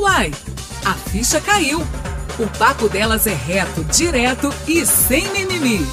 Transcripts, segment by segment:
Uai, a ficha caiu. O papo delas é reto, direto e sem mimimi.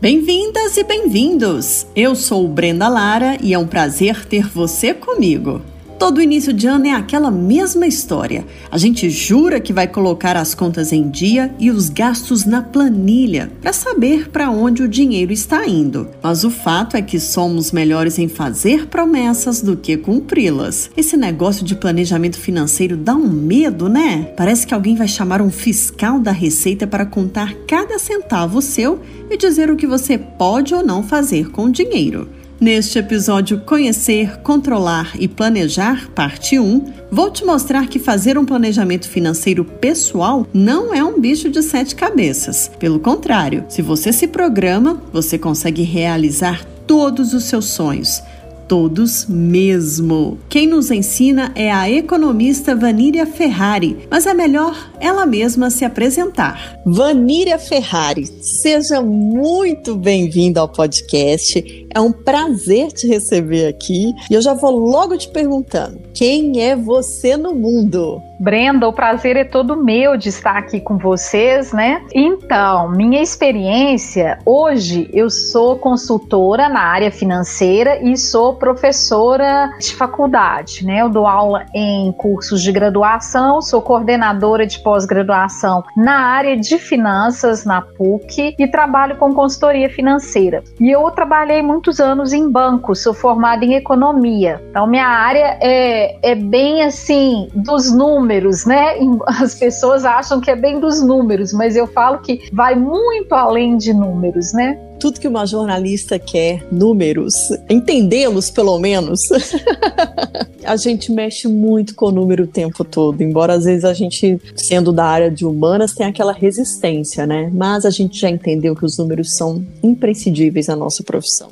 Bem-vindas e bem-vindos! Eu sou Brenda Lara e é um prazer ter você comigo. Todo início de ano é aquela mesma história. A gente jura que vai colocar as contas em dia e os gastos na planilha para saber para onde o dinheiro está indo. Mas o fato é que somos melhores em fazer promessas do que cumpri-las. Esse negócio de planejamento financeiro dá um medo, né? Parece que alguém vai chamar um fiscal da Receita para contar cada centavo seu e dizer o que você pode ou não fazer com o dinheiro. Neste episódio Conhecer, Controlar e Planejar, parte 1, vou te mostrar que fazer um planejamento financeiro pessoal não é um bicho de sete cabeças. Pelo contrário, se você se programa, você consegue realizar todos os seus sonhos todos mesmo. Quem nos ensina é a economista Vaníria Ferrari, mas é melhor ela mesma se apresentar. Vaníria Ferrari, seja muito bem-vinda ao podcast. É um prazer te receber aqui e eu já vou logo te perguntando: quem é você no mundo? Brenda, o prazer é todo meu de estar aqui com vocês, né? Então, minha experiência, hoje eu sou consultora na área financeira e sou professora de faculdade, né? Eu dou aula em cursos de graduação, sou coordenadora de pós-graduação na área de finanças na PUC e trabalho com consultoria financeira. E eu trabalhei muitos anos em banco, sou formada em economia. Então, minha área é, é bem assim, dos números números, né? As pessoas acham que é bem dos números, mas eu falo que vai muito além de números, né? Tudo que uma jornalista quer, números, entendê-los pelo menos. a gente mexe muito com o número o tempo todo, embora às vezes a gente, sendo da área de humanas, tenha aquela resistência, né? Mas a gente já entendeu que os números são imprescindíveis na nossa profissão.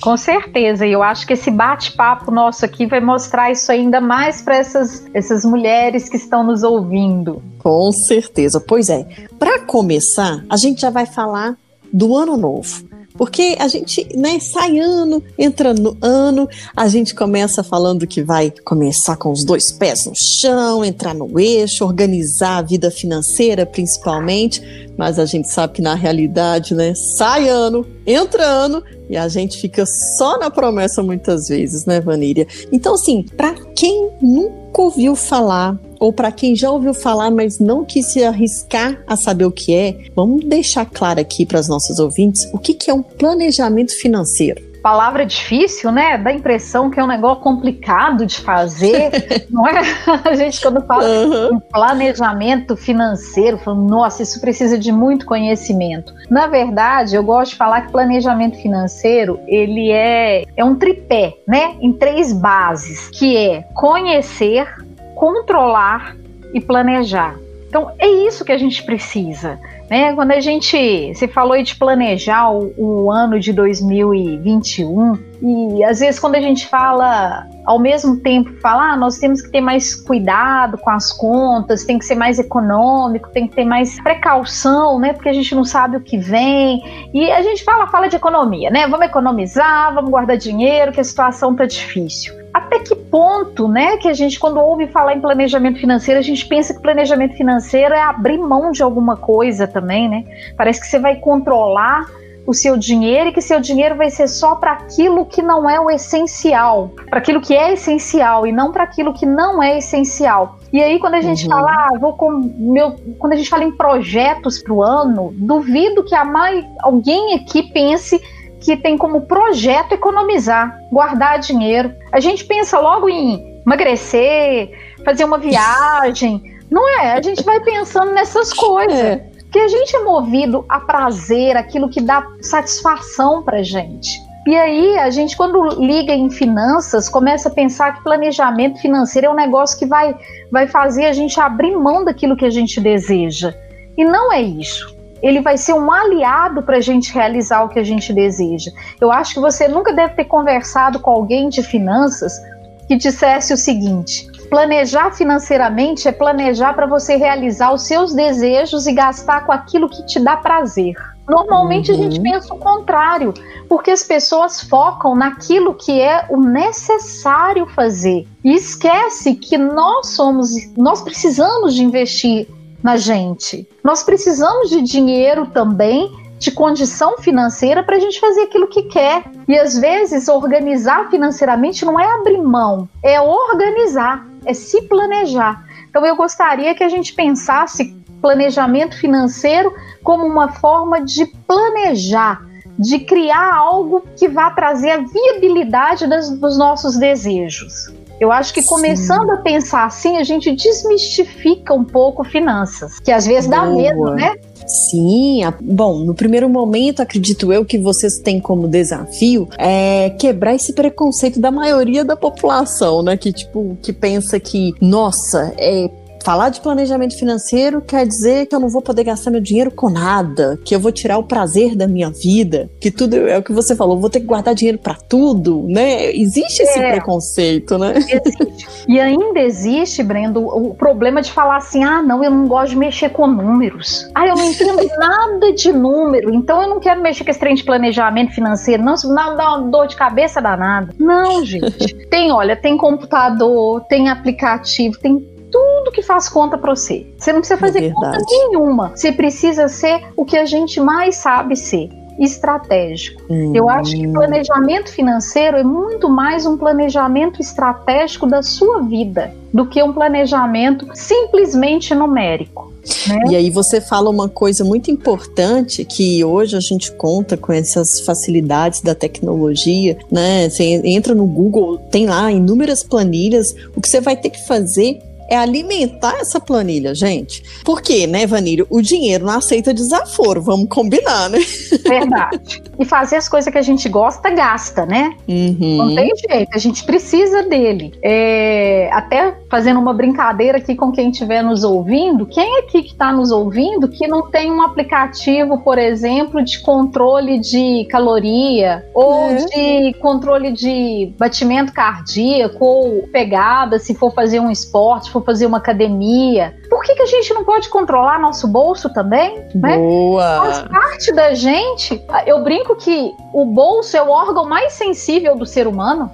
Com certeza, e eu acho que esse bate-papo nosso aqui vai mostrar isso ainda mais para essas, essas mulheres que estão nos ouvindo. Com certeza. Pois é, para começar, a gente já vai falar do ano novo. Porque a gente, né, sai ano, entra no ano, a gente começa falando que vai começar com os dois pés no chão, entrar no eixo, organizar a vida financeira principalmente, mas a gente sabe que na realidade, né, sai ano, entra ano e a gente fica só na promessa muitas vezes, né, Vaníria? Então, assim, para quem nunca ouviu falar ou para quem já ouviu falar, mas não quis se arriscar a saber o que é, vamos deixar claro aqui para as nossas ouvintes o que, que é um planejamento financeiro palavra difícil, né? Dá a impressão que é um negócio complicado de fazer, não é? A gente quando fala uhum. em planejamento financeiro, fala, nossa, isso precisa de muito conhecimento. Na verdade, eu gosto de falar que planejamento financeiro, ele é, é um tripé, né? Em três bases, que é conhecer, controlar e planejar. Então é isso que a gente precisa. Né? Quando a gente se falou de planejar o, o, ano de 2021, e às vezes quando a gente fala ao mesmo tempo, fala, ah, nós temos que ter mais cuidado com as contas, tem que ser mais econômico, tem que ter mais precaução, né? Porque a gente não sabe o que vem. E a gente fala, fala de economia, né? Vamos economizar, vamos guardar dinheiro, que a situação tá difícil até que ponto, né, que a gente quando ouve falar em planejamento financeiro, a gente pensa que planejamento financeiro é abrir mão de alguma coisa também, né? Parece que você vai controlar o seu dinheiro e que seu dinheiro vai ser só para aquilo que não é o essencial, para aquilo que é essencial e não para aquilo que não é essencial. E aí quando a gente uhum. fala, ah, vou com meu, quando a gente fala em projetos para o ano, duvido que a mais alguém aqui pense que tem como projeto economizar, guardar dinheiro. A gente pensa logo em emagrecer, fazer uma viagem. Não é? A gente vai pensando nessas coisas. É. Porque a gente é movido a prazer, aquilo que dá satisfação pra gente. E aí, a gente, quando liga em finanças, começa a pensar que planejamento financeiro é um negócio que vai, vai fazer a gente abrir mão daquilo que a gente deseja. E não é isso ele vai ser um aliado para a gente realizar o que a gente deseja. Eu acho que você nunca deve ter conversado com alguém de finanças que dissesse o seguinte: planejar financeiramente é planejar para você realizar os seus desejos e gastar com aquilo que te dá prazer. Normalmente uhum. a gente pensa o contrário, porque as pessoas focam naquilo que é o necessário fazer e esquece que nós somos, nós precisamos de investir na gente. Nós precisamos de dinheiro também de condição financeira para a gente fazer aquilo que quer. E às vezes organizar financeiramente não é abrir mão, é organizar, é se planejar. Então eu gostaria que a gente pensasse planejamento financeiro como uma forma de planejar, de criar algo que vá trazer a viabilidade das, dos nossos desejos. Eu acho que começando Sim. a pensar assim, a gente desmistifica um pouco finanças, que às vezes Boa. dá medo, né? Sim, bom, no primeiro momento, acredito eu que vocês têm como desafio é quebrar esse preconceito da maioria da população, né? Que, tipo, que pensa que, nossa, é Falar de planejamento financeiro quer dizer que eu não vou poder gastar meu dinheiro com nada, que eu vou tirar o prazer da minha vida, que tudo é o que você falou, vou ter que guardar dinheiro para tudo, né? Existe esse é, preconceito, né? Existe. E ainda existe, Brendo, o problema de falar assim: ah, não, eu não gosto de mexer com números. Ah, eu não entendo nada de número, então eu não quero mexer com esse trem de planejamento financeiro, não, não dá uma dor de cabeça danada. Não, gente. tem, olha, tem computador, tem aplicativo, tem tudo que faz conta para você. Você não precisa fazer é conta nenhuma. Você precisa ser o que a gente mais sabe ser estratégico. Hum. Eu acho que planejamento financeiro é muito mais um planejamento estratégico da sua vida do que um planejamento simplesmente numérico. Né? E aí você fala uma coisa muito importante que hoje a gente conta com essas facilidades da tecnologia, né? Você entra no Google, tem lá inúmeras planilhas. O que você vai ter que fazer é alimentar essa planilha, gente. Por quê, né, Vanílio? O dinheiro não aceita desaforo, vamos combinar, né? Verdade. E fazer as coisas que a gente gosta, gasta, né? Uhum. Não tem jeito, a gente precisa dele. É, até fazendo uma brincadeira aqui com quem estiver nos ouvindo, quem aqui que está nos ouvindo que não tem um aplicativo, por exemplo, de controle de caloria ou é. de controle de batimento cardíaco ou pegada, se for fazer um esporte, for fazer uma academia. Por que, que a gente não pode controlar nosso bolso também? Né? Boa! Faz parte da gente. Eu brinco que o bolso é o órgão mais sensível do ser humano.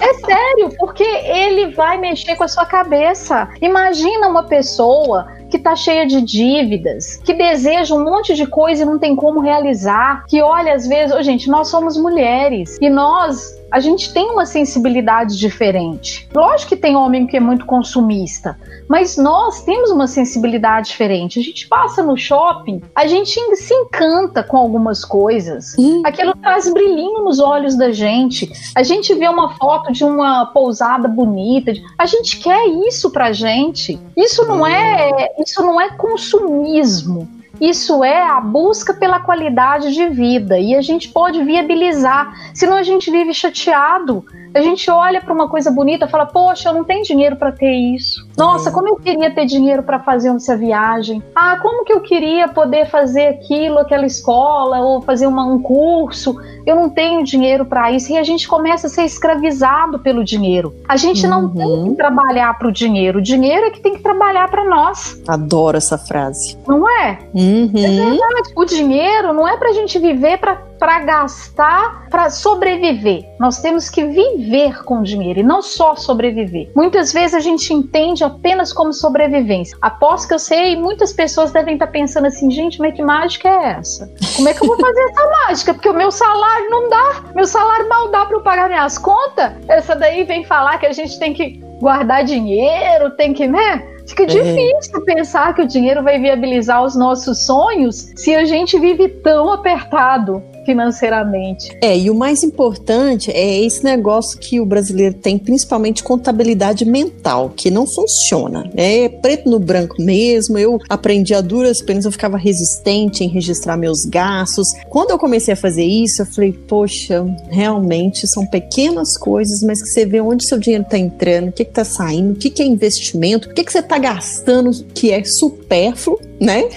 É sério, porque ele vai mexer com a sua cabeça. Imagina uma pessoa que tá cheia de dívidas, que deseja um monte de coisa e não tem como realizar, que olha às vezes, oh, gente, nós somos mulheres e nós a gente tem uma sensibilidade diferente. Lógico que tem homem que é muito consumista, mas nós temos uma sensibilidade diferente. A gente passa no shopping, a gente se encanta com algumas coisas. Hum. Aquilo traz brilhinho nos olhos da gente. A gente vê uma foto de uma pousada bonita, a gente quer isso pra gente. Isso não é, isso não é consumismo. Isso é a busca pela qualidade de vida e a gente pode viabilizar, senão a gente vive chateado. A gente olha para uma coisa bonita e fala: Poxa, eu não tenho dinheiro para ter isso. Nossa, como eu queria ter dinheiro para fazer essa viagem. Ah, como que eu queria poder fazer aquilo, aquela escola, ou fazer uma, um curso. Eu não tenho dinheiro para isso. E a gente começa a ser escravizado pelo dinheiro. A gente uhum. não tem que uhum. trabalhar para o dinheiro. O dinheiro é que tem que trabalhar para nós. Adoro essa frase. Não é? Uhum. É verdade. O dinheiro não é para a gente viver para gastar, para sobreviver. Nós temos que viver com dinheiro e não só sobreviver. Muitas vezes a gente entende apenas como sobrevivência. Após que eu sei, muitas pessoas devem estar pensando assim, gente, mas que mágica é essa? Como é que eu vou fazer essa mágica? Porque o meu salário não dá, meu salário mal dá para eu pagar minhas contas. Essa daí vem falar que a gente tem que guardar dinheiro, tem que, né? Fica é. difícil pensar que o dinheiro vai viabilizar os nossos sonhos se a gente vive tão apertado financeiramente. É, e o mais importante é esse negócio que o brasileiro tem, principalmente contabilidade mental, que não funciona. É preto no branco mesmo. Eu aprendi a duras penas, eu ficava resistente em registrar meus gastos. Quando eu comecei a fazer isso, eu falei, poxa, realmente são pequenas coisas, mas que você vê onde seu dinheiro está entrando, o que está saindo, o que, que é investimento, o que, que você está gastando que é supérfluo, né?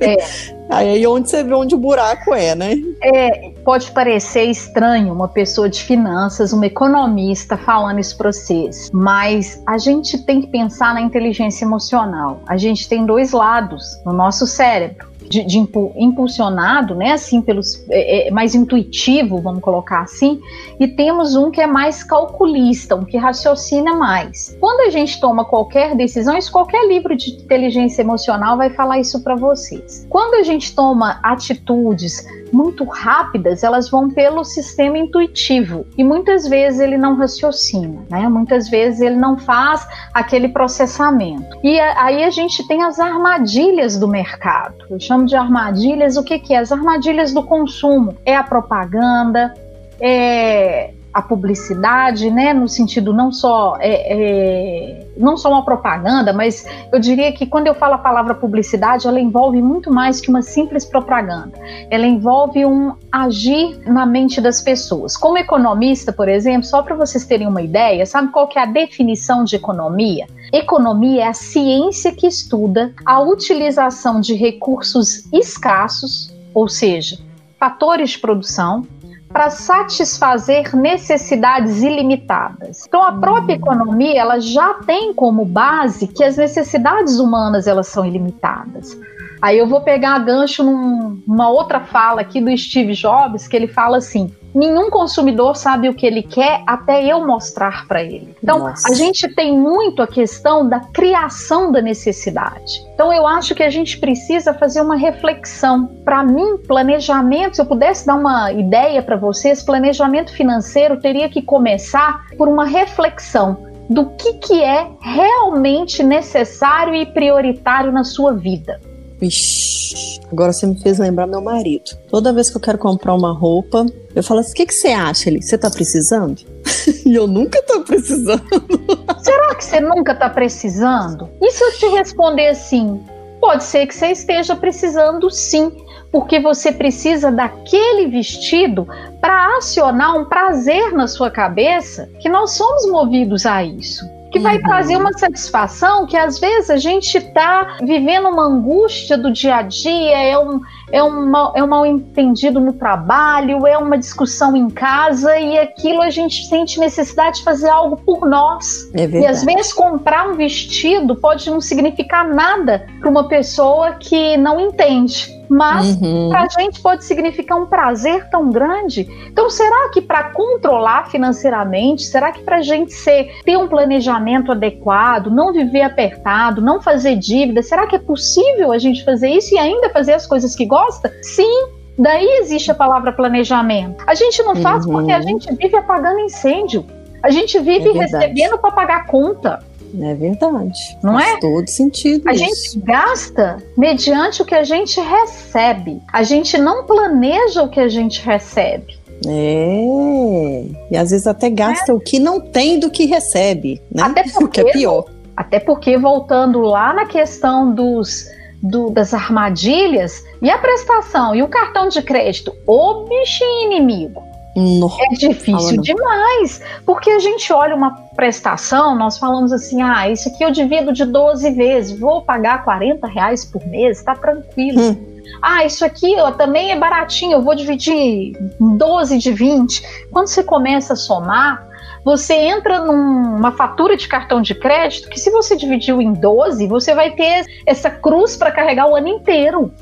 É. Aí onde você vê onde o buraco é, né? É, pode parecer estranho uma pessoa de finanças, uma economista falando isso para vocês, mas a gente tem que pensar na inteligência emocional. A gente tem dois lados no nosso cérebro de, de impulsionado, né, assim, pelos é, é, mais intuitivo, vamos colocar assim, e temos um que é mais calculista, um que raciocina mais. Quando a gente toma qualquer decisão, isso qualquer livro de inteligência emocional vai falar isso para vocês. Quando a gente toma atitudes muito rápidas, elas vão pelo sistema intuitivo e muitas vezes ele não raciocina, né? Muitas vezes ele não faz aquele processamento. E aí a gente tem as armadilhas do mercado. Eu chamo de armadilhas o que, que é? As armadilhas do consumo. É a propaganda, é a publicidade, né, no sentido não só é, é, não só uma propaganda, mas eu diria que quando eu falo a palavra publicidade, ela envolve muito mais que uma simples propaganda. Ela envolve um agir na mente das pessoas. Como economista, por exemplo, só para vocês terem uma ideia, sabe qual que é a definição de economia? Economia é a ciência que estuda a utilização de recursos escassos, ou seja, fatores de produção para satisfazer necessidades ilimitadas. Então a própria economia ela já tem como base que as necessidades humanas elas são ilimitadas. Aí eu vou pegar gancho numa outra fala aqui do Steve Jobs que ele fala assim: nenhum consumidor sabe o que ele quer até eu mostrar para ele. Então, Nossa. a gente tem muito a questão da criação da necessidade. Então, eu acho que a gente precisa fazer uma reflexão. Para mim, planejamento, se eu pudesse dar uma ideia para vocês, planejamento financeiro teria que começar por uma reflexão do que, que é realmente necessário e prioritário na sua vida. Ixi, agora você me fez lembrar meu marido. Toda vez que eu quero comprar uma roupa, eu falo assim: o que, que você acha, Ele? Você tá precisando? e eu nunca tô precisando. Será que você nunca tá precisando? E se eu te responder assim? Pode ser que você esteja precisando sim, porque você precisa daquele vestido para acionar um prazer na sua cabeça que nós somos movidos a isso que vai uhum. trazer uma satisfação que às vezes a gente está vivendo uma angústia do dia a dia, é um, é um, mal, é um mal entendido no trabalho, é uma discussão em casa e aquilo a gente sente necessidade de fazer algo por nós. É e às vezes comprar um vestido pode não significar nada para uma pessoa que não entende mas uhum. para a gente pode significar um prazer tão grande. Então, será que para controlar financeiramente, será que para a gente ser, ter um planejamento adequado, não viver apertado, não fazer dívida, será que é possível a gente fazer isso e ainda fazer as coisas que gosta? Sim, Daí existe a palavra planejamento. A gente não faz uhum. porque a gente vive apagando incêndio. A gente vive é recebendo para pagar conta. É verdade. Não Faz é? todo sentido. A isso. gente gasta mediante o que a gente recebe. A gente não planeja o que a gente recebe. É. E às vezes até gasta é. o que não tem do que recebe, né? Até porque, o que é pior. Até porque, voltando lá na questão dos, do, das armadilhas, e a prestação e o cartão de crédito, o bichinho inimigo. Nossa, é difícil demais, porque a gente olha uma prestação, nós falamos assim, ah, isso aqui eu divido de 12 vezes, vou pagar 40 reais por mês, tá tranquilo. Hum. Ah, isso aqui ó, também é baratinho, eu vou dividir 12 de 20. Quando você começa a somar, você entra numa fatura de cartão de crédito que se você dividiu em 12, você vai ter essa cruz para carregar o ano inteiro.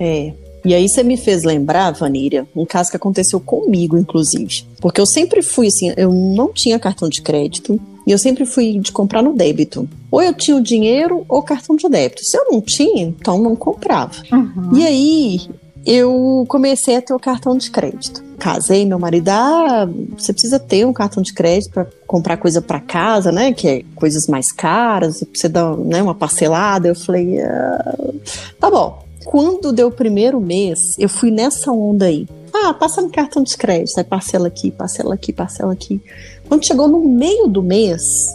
É, e aí você me fez lembrar, Vaníria, um caso que aconteceu comigo, inclusive. Porque eu sempre fui assim, eu não tinha cartão de crédito e eu sempre fui de comprar no débito. Ou eu tinha o dinheiro ou cartão de débito. Se eu não tinha, então não comprava. Uhum. E aí eu comecei a ter o cartão de crédito. Casei, meu marido, ah, você precisa ter um cartão de crédito para comprar coisa para casa, né? Que é coisas mais caras, você dá né, uma parcelada. Eu falei, ah, tá bom quando deu o primeiro mês, eu fui nessa onda aí. Ah, passa no cartão de crédito, aí parcela aqui, parcela aqui, parcela aqui. Quando chegou no meio do mês,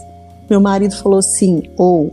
meu marido falou assim: ou oh,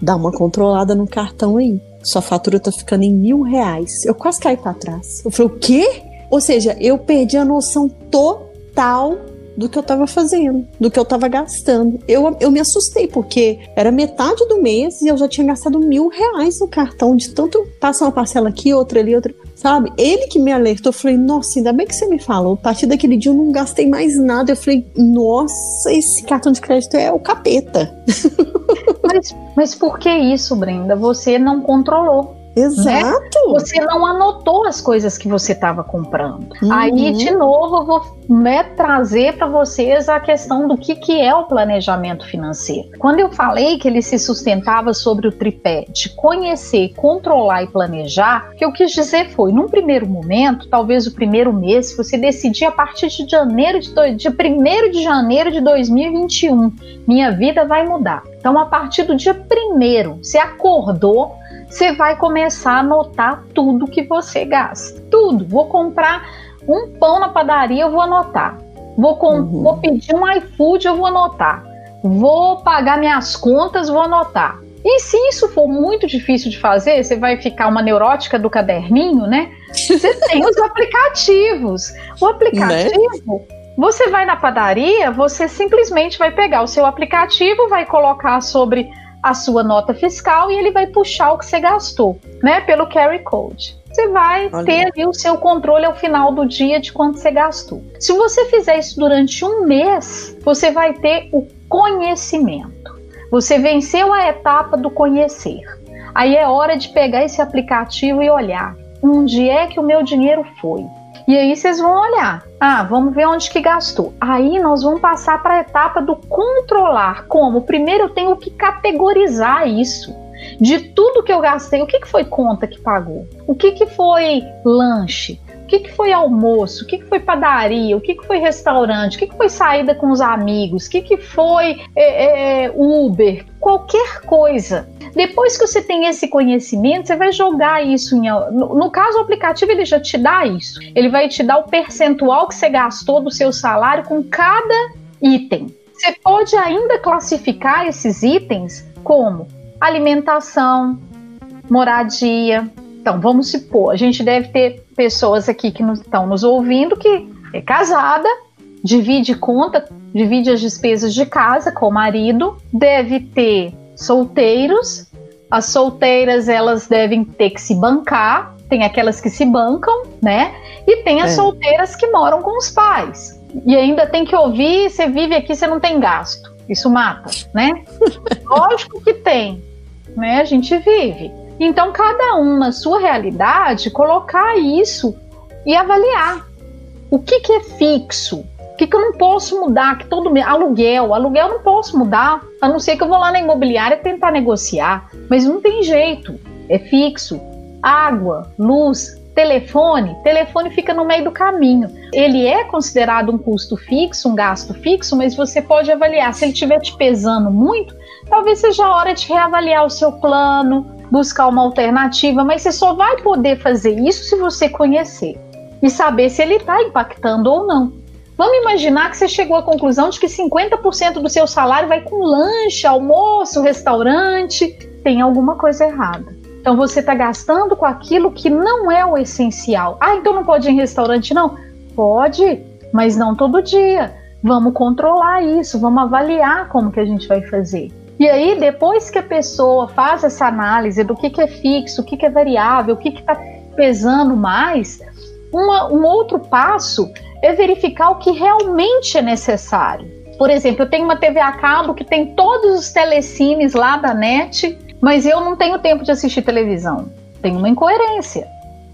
dá uma controlada no cartão aí. Sua fatura tá ficando em mil reais. Eu quase caí para trás. Eu falei, o quê? Ou seja, eu perdi a noção total do que eu estava fazendo, do que eu estava gastando. Eu, eu me assustei, porque era metade do mês e eu já tinha gastado mil reais no cartão, de tanto passar uma parcela aqui, outra ali, outra. Sabe? Ele que me alertou, eu falei, nossa, ainda bem que você me falou. A partir daquele dia eu não gastei mais nada. Eu falei, nossa, esse cartão de crédito é o capeta. Mas, mas por que isso, Brenda? Você não controlou. Exato. Né? Você não anotou as coisas que você estava comprando. Uhum. Aí, de novo, eu vou né, trazer para vocês a questão do que, que é o planejamento financeiro. Quando eu falei que ele se sustentava sobre o tripé de conhecer, controlar e planejar, o que eu quis dizer foi, num primeiro momento, talvez o primeiro mês, você decidir a partir de janeiro de, do, de 1 de janeiro de 2021, minha vida vai mudar. Então, a partir do dia primeiro, você acordou, você vai começar a anotar tudo que você gasta. Tudo. Vou comprar um pão na padaria, eu vou anotar. Vou, com, uhum. vou pedir um iFood, eu vou anotar. Vou pagar minhas contas, vou anotar. E se isso for muito difícil de fazer, você vai ficar uma neurótica do caderninho, né? Você tem os aplicativos. O aplicativo, né? você vai na padaria, você simplesmente vai pegar o seu aplicativo, vai colocar sobre a sua nota fiscal e ele vai puxar o que você gastou, né, pelo carry code. Você vai Olha. ter ali o seu controle ao final do dia de quanto você gastou. Se você fizer isso durante um mês, você vai ter o conhecimento. Você venceu a etapa do conhecer. Aí é hora de pegar esse aplicativo e olhar onde é que o meu dinheiro foi. E aí vocês vão olhar. Ah, vamos ver onde que gastou. Aí nós vamos passar para a etapa do controlar. Como? Primeiro eu tenho que categorizar isso. De tudo que eu gastei, o que, que foi conta que pagou? O que, que foi lanche? O que, que foi almoço? O que, que foi padaria? O que, que foi restaurante? O que, que foi saída com os amigos? O que, que foi é, é, Uber? Qualquer coisa. Depois que você tem esse conhecimento, você vai jogar isso em. No, no caso, o aplicativo ele já te dá isso. Ele vai te dar o percentual que você gastou do seu salário com cada item. Você pode ainda classificar esses itens como alimentação, moradia. Então, vamos supor, a gente deve ter pessoas aqui que estão nos ouvindo que é casada, divide conta, divide as despesas de casa com o marido, deve ter solteiros. As solteiras elas devem ter que se bancar, tem aquelas que se bancam, né? E tem as é. solteiras que moram com os pais. E ainda tem que ouvir, você vive aqui, você não tem gasto. Isso mata, né? Lógico que tem, né? A gente vive. Então, cada um na sua realidade, colocar isso e avaliar. O que, que é fixo? que, que eu não posso mudar? Que todo aluguel, aluguel não posso mudar, a não ser que eu vou lá na imobiliária tentar negociar, mas não tem jeito, é fixo. Água, luz, telefone, telefone fica no meio do caminho. Ele é considerado um custo fixo, um gasto fixo, mas você pode avaliar. Se ele estiver te pesando muito, talvez seja a hora de reavaliar o seu plano, buscar uma alternativa, mas você só vai poder fazer isso se você conhecer e saber se ele está impactando ou não. Vamos imaginar que você chegou à conclusão de que 50% do seu salário vai com lanche, almoço, restaurante. Tem alguma coisa errada. Então você está gastando com aquilo que não é o essencial. Ah, então não pode ir em restaurante, não? Pode, mas não todo dia. Vamos controlar isso, vamos avaliar como que a gente vai fazer. E aí, depois que a pessoa faz essa análise do que, que é fixo, o que, que é variável, o que está pesando mais, uma, um outro passo é verificar o que realmente é necessário. Por exemplo, eu tenho uma TV a cabo que tem todos os telecines lá da net, mas eu não tenho tempo de assistir televisão. Tem uma incoerência.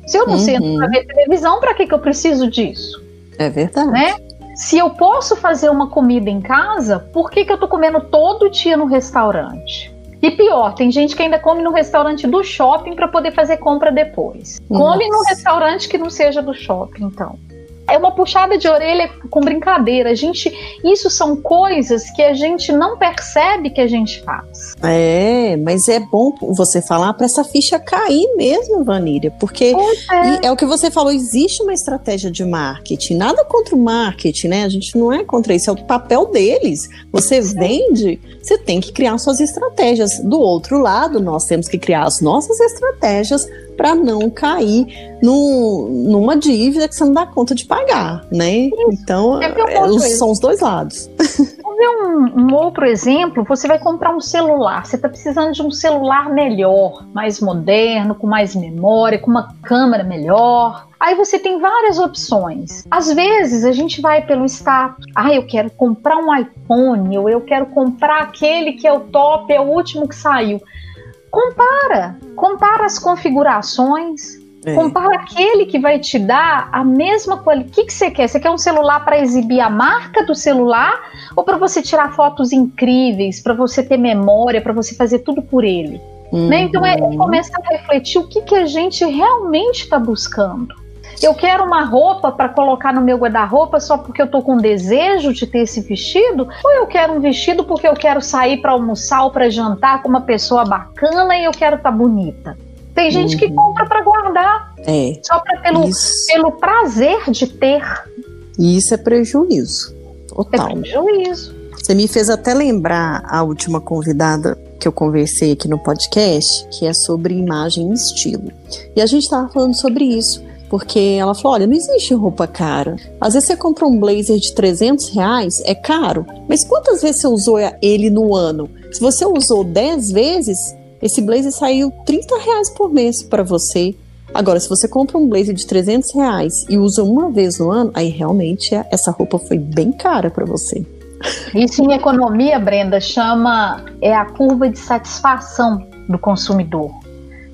Se eu não uhum. sento para ver televisão, para que, que eu preciso disso? É verdade. Né? Se eu posso fazer uma comida em casa, por que, que eu estou comendo todo dia no restaurante? E pior, tem gente que ainda come no restaurante do shopping para poder fazer compra depois. Nossa. Come no restaurante que não seja do shopping, então é uma puxada de orelha com brincadeira. A gente, isso são coisas que a gente não percebe que a gente faz. É, mas é bom você falar para essa ficha cair mesmo, Vanília, porque é. é. o que você falou, existe uma estratégia de marketing. Nada contra o marketing, né? A gente não é contra isso, é o papel deles. Você vende, você tem que criar suas estratégias. Do outro lado, nós temos que criar as nossas estratégias para não cair no, numa dívida que você não dá conta de pagar, né? Isso. Então, um é, são os dois lados. Vamos ver um, um, outro exemplo. Você vai comprar um celular. Você está precisando de um celular melhor, mais moderno, com mais memória, com uma câmera melhor. Aí você tem várias opções. Às vezes a gente vai pelo status. Ah, eu quero comprar um iPhone, ou eu quero comprar aquele que é o top, é o último que saiu compara, compara as configurações, é. Compara aquele que vai te dar a mesma qualidade. O que, que você quer? Você quer um celular para exibir a marca do celular ou para você tirar fotos incríveis, para você ter memória, para você fazer tudo por ele? Uhum. Né? Então é uhum. começar a refletir o que, que a gente realmente está buscando. Eu quero uma roupa para colocar no meu guarda-roupa só porque eu tô com desejo de ter esse vestido? Ou eu quero um vestido porque eu quero sair para almoçar ou para jantar com uma pessoa bacana e eu quero estar tá bonita? Tem gente uhum. que compra para guardar. É. Só pra, pelo, pelo prazer de ter. E isso é prejuízo. Total. É prejuízo. Você me fez até lembrar a última convidada que eu conversei aqui no podcast, que é sobre imagem e estilo. E a gente estava falando sobre isso, porque ela falou: olha, não existe roupa cara. Às vezes você compra um blazer de 300 reais, é caro, mas quantas vezes você usou ele no ano? Se você usou 10 vezes, esse blazer saiu 30 reais por mês para você. Agora, se você compra um blazer de 300 reais e usa uma vez no ano, aí realmente essa roupa foi bem cara para você. Isso em economia, Brenda, chama é a curva de satisfação do consumidor.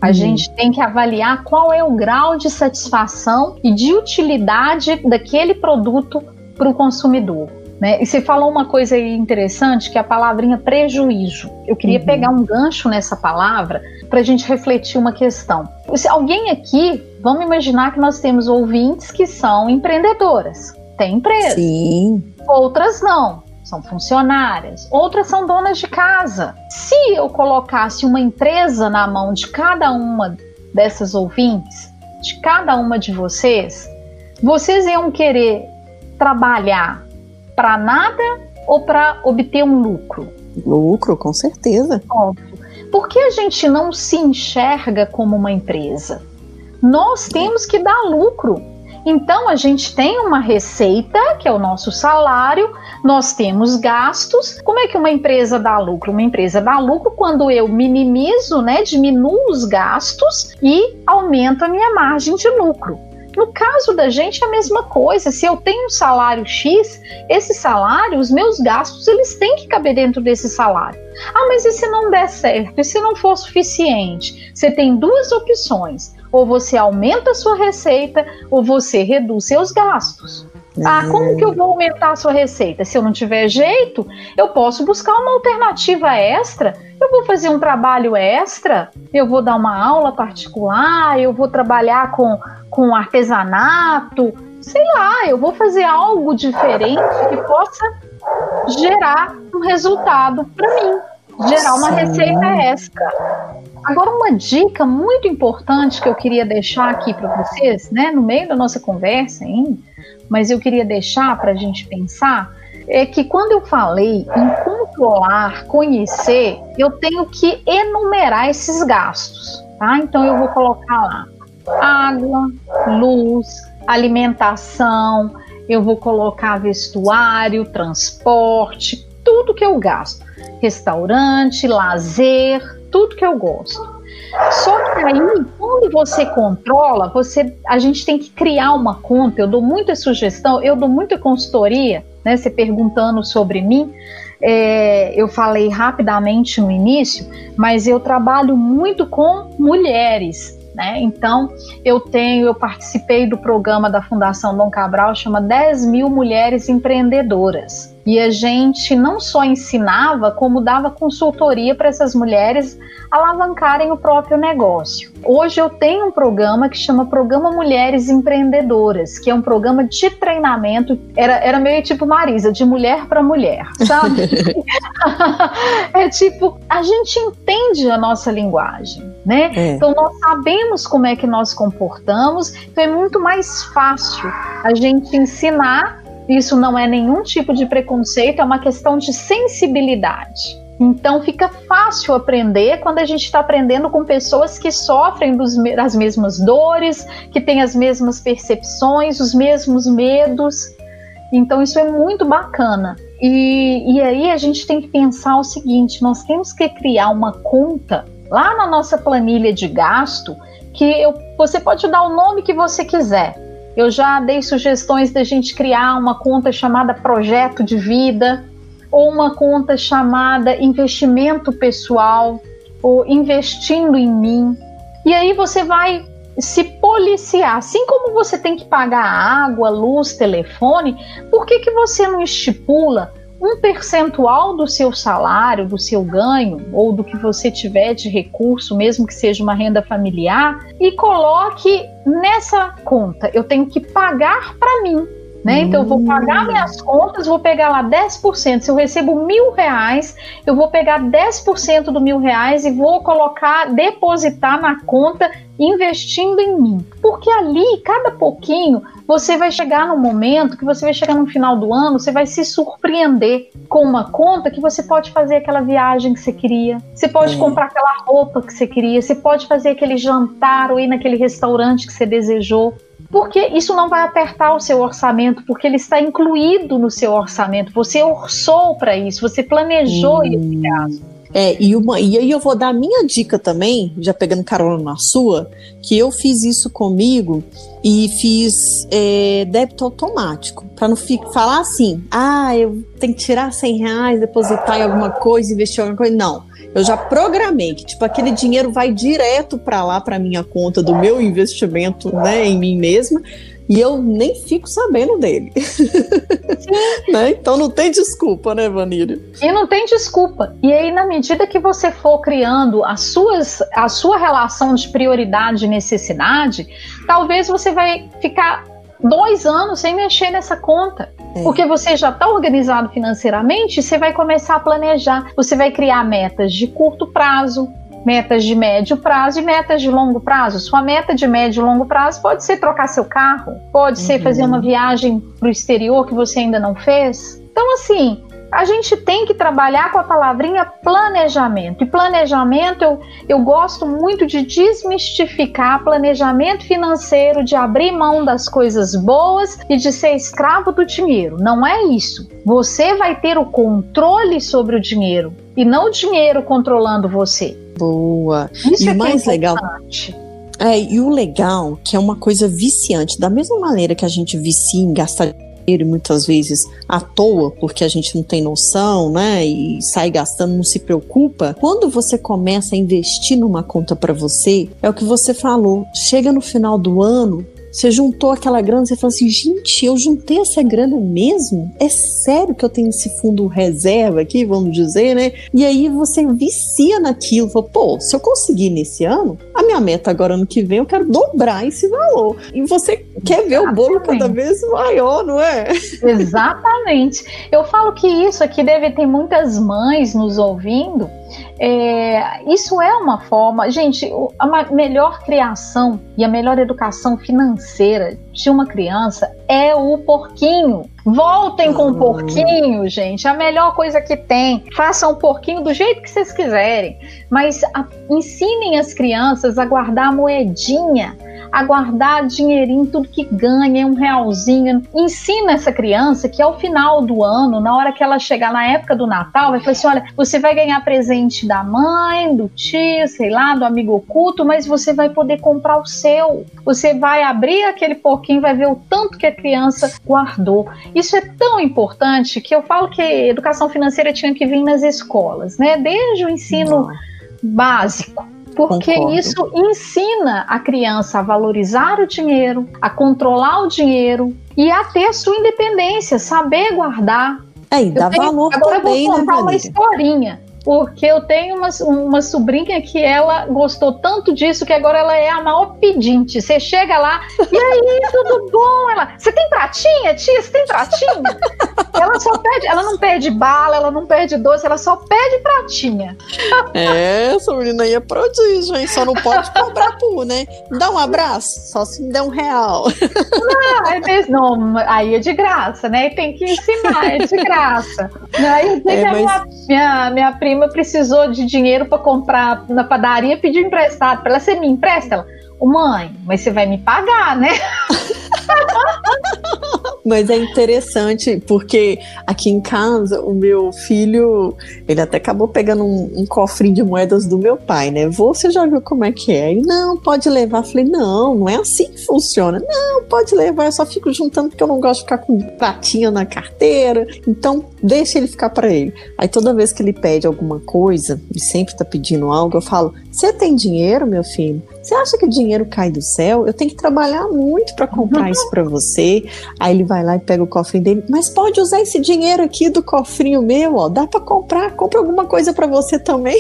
A hum. gente tem que avaliar qual é o grau de satisfação e de utilidade daquele produto para o consumidor. Né? E você falou uma coisa interessante, que é a palavrinha prejuízo. Eu queria uhum. pegar um gancho nessa palavra para a gente refletir uma questão. Se alguém aqui, vamos imaginar que nós temos ouvintes que são empreendedoras, tem empresa. Sim. Outras não, são funcionárias, outras são donas de casa. Se eu colocasse uma empresa na mão de cada uma dessas ouvintes, de cada uma de vocês, vocês iam querer trabalhar para nada ou para obter um lucro? Lucro, com certeza. Óbvio. Por que a gente não se enxerga como uma empresa? Nós temos que dar lucro. Então a gente tem uma receita, que é o nosso salário, nós temos gastos. Como é que uma empresa dá lucro? Uma empresa dá lucro quando eu minimizo, né, diminuo os gastos e aumento a minha margem de lucro. No caso da gente é a mesma coisa. Se eu tenho um salário X, esse salário, os meus gastos, eles têm que caber dentro desse salário. Ah, mas e se não der certo? E se não for suficiente? Você tem duas opções. Ou você aumenta a sua receita, ou você reduz seus gastos. Ah, como que eu vou aumentar a sua receita? Se eu não tiver jeito, eu posso buscar uma alternativa extra. Eu vou fazer um trabalho extra, eu vou dar uma aula particular, eu vou trabalhar com, com artesanato, sei lá, eu vou fazer algo diferente que possa gerar um resultado para mim, gerar uma Sim. receita extra. Agora, uma dica muito importante que eu queria deixar aqui para vocês, né, no meio da nossa conversa ainda, mas eu queria deixar para a gente pensar, é que quando eu falei em controlar, conhecer, eu tenho que enumerar esses gastos, tá? Então eu vou colocar lá água, luz, alimentação, eu vou colocar vestuário, transporte, tudo que eu gasto, restaurante, lazer, tudo que eu gosto. Só que aí, quando você controla, você, a gente tem que criar uma conta. Eu dou muita sugestão, eu dou muita consultoria, né? Você perguntando sobre mim. É, eu falei rapidamente no início, mas eu trabalho muito com mulheres. Né? Então, eu tenho, eu participei do programa da Fundação Dom Cabral, chama 10 mil mulheres empreendedoras. E a gente não só ensinava, como dava consultoria para essas mulheres alavancarem o próprio negócio. Hoje eu tenho um programa que chama Programa Mulheres Empreendedoras, que é um programa de treinamento, era, era meio tipo Marisa, de mulher para mulher, sabe? é tipo, a gente entende a nossa linguagem, né? É. Então nós sabemos como é que nós comportamos, então é muito mais fácil a gente ensinar isso não é nenhum tipo de preconceito, é uma questão de sensibilidade. Então fica fácil aprender quando a gente está aprendendo com pessoas que sofrem dos, das mesmas dores, que têm as mesmas percepções, os mesmos medos. Então isso é muito bacana. E, e aí a gente tem que pensar o seguinte: nós temos que criar uma conta lá na nossa planilha de gasto que eu, você pode dar o nome que você quiser. Eu já dei sugestões da gente criar uma conta chamada projeto de vida ou uma conta chamada investimento pessoal. ou investindo em mim. E aí você vai se policiar. Assim como você tem que pagar água, luz, telefone, por que, que você não estipula um percentual do seu salário, do seu ganho ou do que você tiver de recurso, mesmo que seja uma renda familiar, e coloque nessa conta. Eu tenho que pagar para mim. Né? Então, eu vou pagar hum. minhas contas, vou pegar lá 10%. Se eu recebo mil reais, eu vou pegar 10% do mil reais e vou colocar, depositar na conta, investindo em mim. Porque ali, cada pouquinho, você vai chegar num momento que você vai chegar no final do ano, você vai se surpreender com uma conta que você pode fazer aquela viagem que você queria, você pode é. comprar aquela roupa que você queria, você pode fazer aquele jantar ou ir naquele restaurante que você desejou porque isso não vai apertar o seu orçamento, porque ele está incluído no seu orçamento. Você orçou para isso, você planejou hum. esse gasto. É, e, uma, e aí eu vou dar a minha dica também, já pegando carona na sua, que eu fiz isso comigo e fiz é, débito automático. Para não falar assim, ah, eu tenho que tirar 100 reais, depositar em alguma coisa, investir em alguma coisa. Não. Eu já programei que, tipo, aquele dinheiro vai direto para lá, para minha conta do meu investimento, né, em mim mesma, e eu nem fico sabendo dele. né? Então não tem desculpa, né, Vanília? E não tem desculpa. E aí, na medida que você for criando as suas, a sua relação de prioridade e necessidade, talvez você vai ficar dois anos sem mexer nessa conta. É. Porque você já está organizado financeiramente, você vai começar a planejar. Você vai criar metas de curto prazo, metas de médio prazo e metas de longo prazo. Sua meta de médio e longo prazo pode ser trocar seu carro, pode uhum. ser fazer uma viagem para o exterior que você ainda não fez. Então, assim, a gente tem que trabalhar com a palavrinha planejamento. E planejamento, eu, eu gosto muito de desmistificar planejamento financeiro, de abrir mão das coisas boas e de ser escravo do dinheiro. Não é isso. Você vai ter o controle sobre o dinheiro e não o dinheiro controlando você. Boa. Isso e é o mais é legal. É, e o legal, que é uma coisa viciante, da mesma maneira que a gente vicia em gastar dinheiro muitas vezes à toa, porque a gente não tem noção, né? E sai gastando, não se preocupa. Quando você começa a investir numa conta para você, é o que você falou. Chega no final do ano, você juntou aquela grana, você fala assim, gente, eu juntei essa grana mesmo? É sério que eu tenho esse fundo reserva aqui, vamos dizer, né? E aí você vicia naquilo, fala, pô, se eu conseguir nesse ano, a minha meta agora ano que vem, eu quero dobrar esse valor. E você quer ver o bolo cada vez maior, não é? Exatamente. Eu falo que isso aqui deve ter muitas mães nos ouvindo é, isso é uma forma, gente, a melhor criação e a melhor educação financeira de uma criança é o porquinho. Voltem com o porquinho, gente. A melhor coisa que tem. Façam o porquinho do jeito que vocês quiserem. Mas a, ensinem as crianças a guardar moedinha a guardar dinheirinho, tudo que ganha, um realzinho. Ensina essa criança que ao final do ano, na hora que ela chegar na época do Natal, vai falar assim: olha, você vai ganhar presente da mãe, do tio, sei lá, do amigo oculto, mas você vai poder comprar o seu. Você vai abrir aquele pouquinho, vai ver o tanto que a criança guardou. Isso é tão importante que eu falo que educação financeira tinha que vir nas escolas, né? Desde o ensino Não. básico porque Concordo. isso ensina a criança a valorizar o dinheiro, a controlar o dinheiro e a ter sua independência, saber guardar. É, e dá valor agora também, eu vou né, contar né, uma historinha porque eu tenho uma, uma sobrinha que ela gostou tanto disso que agora ela é a maior pedinte. Você chega lá, e aí, tudo bom? Ela, você tem pratinha, tia? Você tem pratinha? ela só pede, ela não pede bala, ela não pede doce, ela só pede pratinha. é, essa menina aí é prodígio, hein? Só não pode cobrar por, né? Dá um abraço, só se me der um real. Não, é mesmo, não, aí é de graça, né? Tem que ensinar, é de graça. Aí é, mas... minha, minha prima prima precisou de dinheiro para comprar na padaria, pediu emprestado para ela. Você me empresta? Ela, mãe, mas você vai me pagar, né? Mas é interessante porque aqui em casa o meu filho, ele até acabou pegando um, um cofrinho de moedas do meu pai, né? Você já viu como é que é? E não, pode levar. falei, não, não é assim que funciona. Não, pode levar, eu só fico juntando porque eu não gosto de ficar com pratinha na carteira. Então, deixa ele ficar para ele. Aí toda vez que ele pede alguma coisa, e sempre tá pedindo algo, eu falo: Você tem dinheiro, meu filho? Você acha que o dinheiro cai do céu? Eu tenho que trabalhar muito para comprar isso para você. Aí ele vai lá e pega o cofrinho dele. Mas pode usar esse dinheiro aqui do cofrinho meu, ó. Dá para comprar. Compra alguma coisa para você também.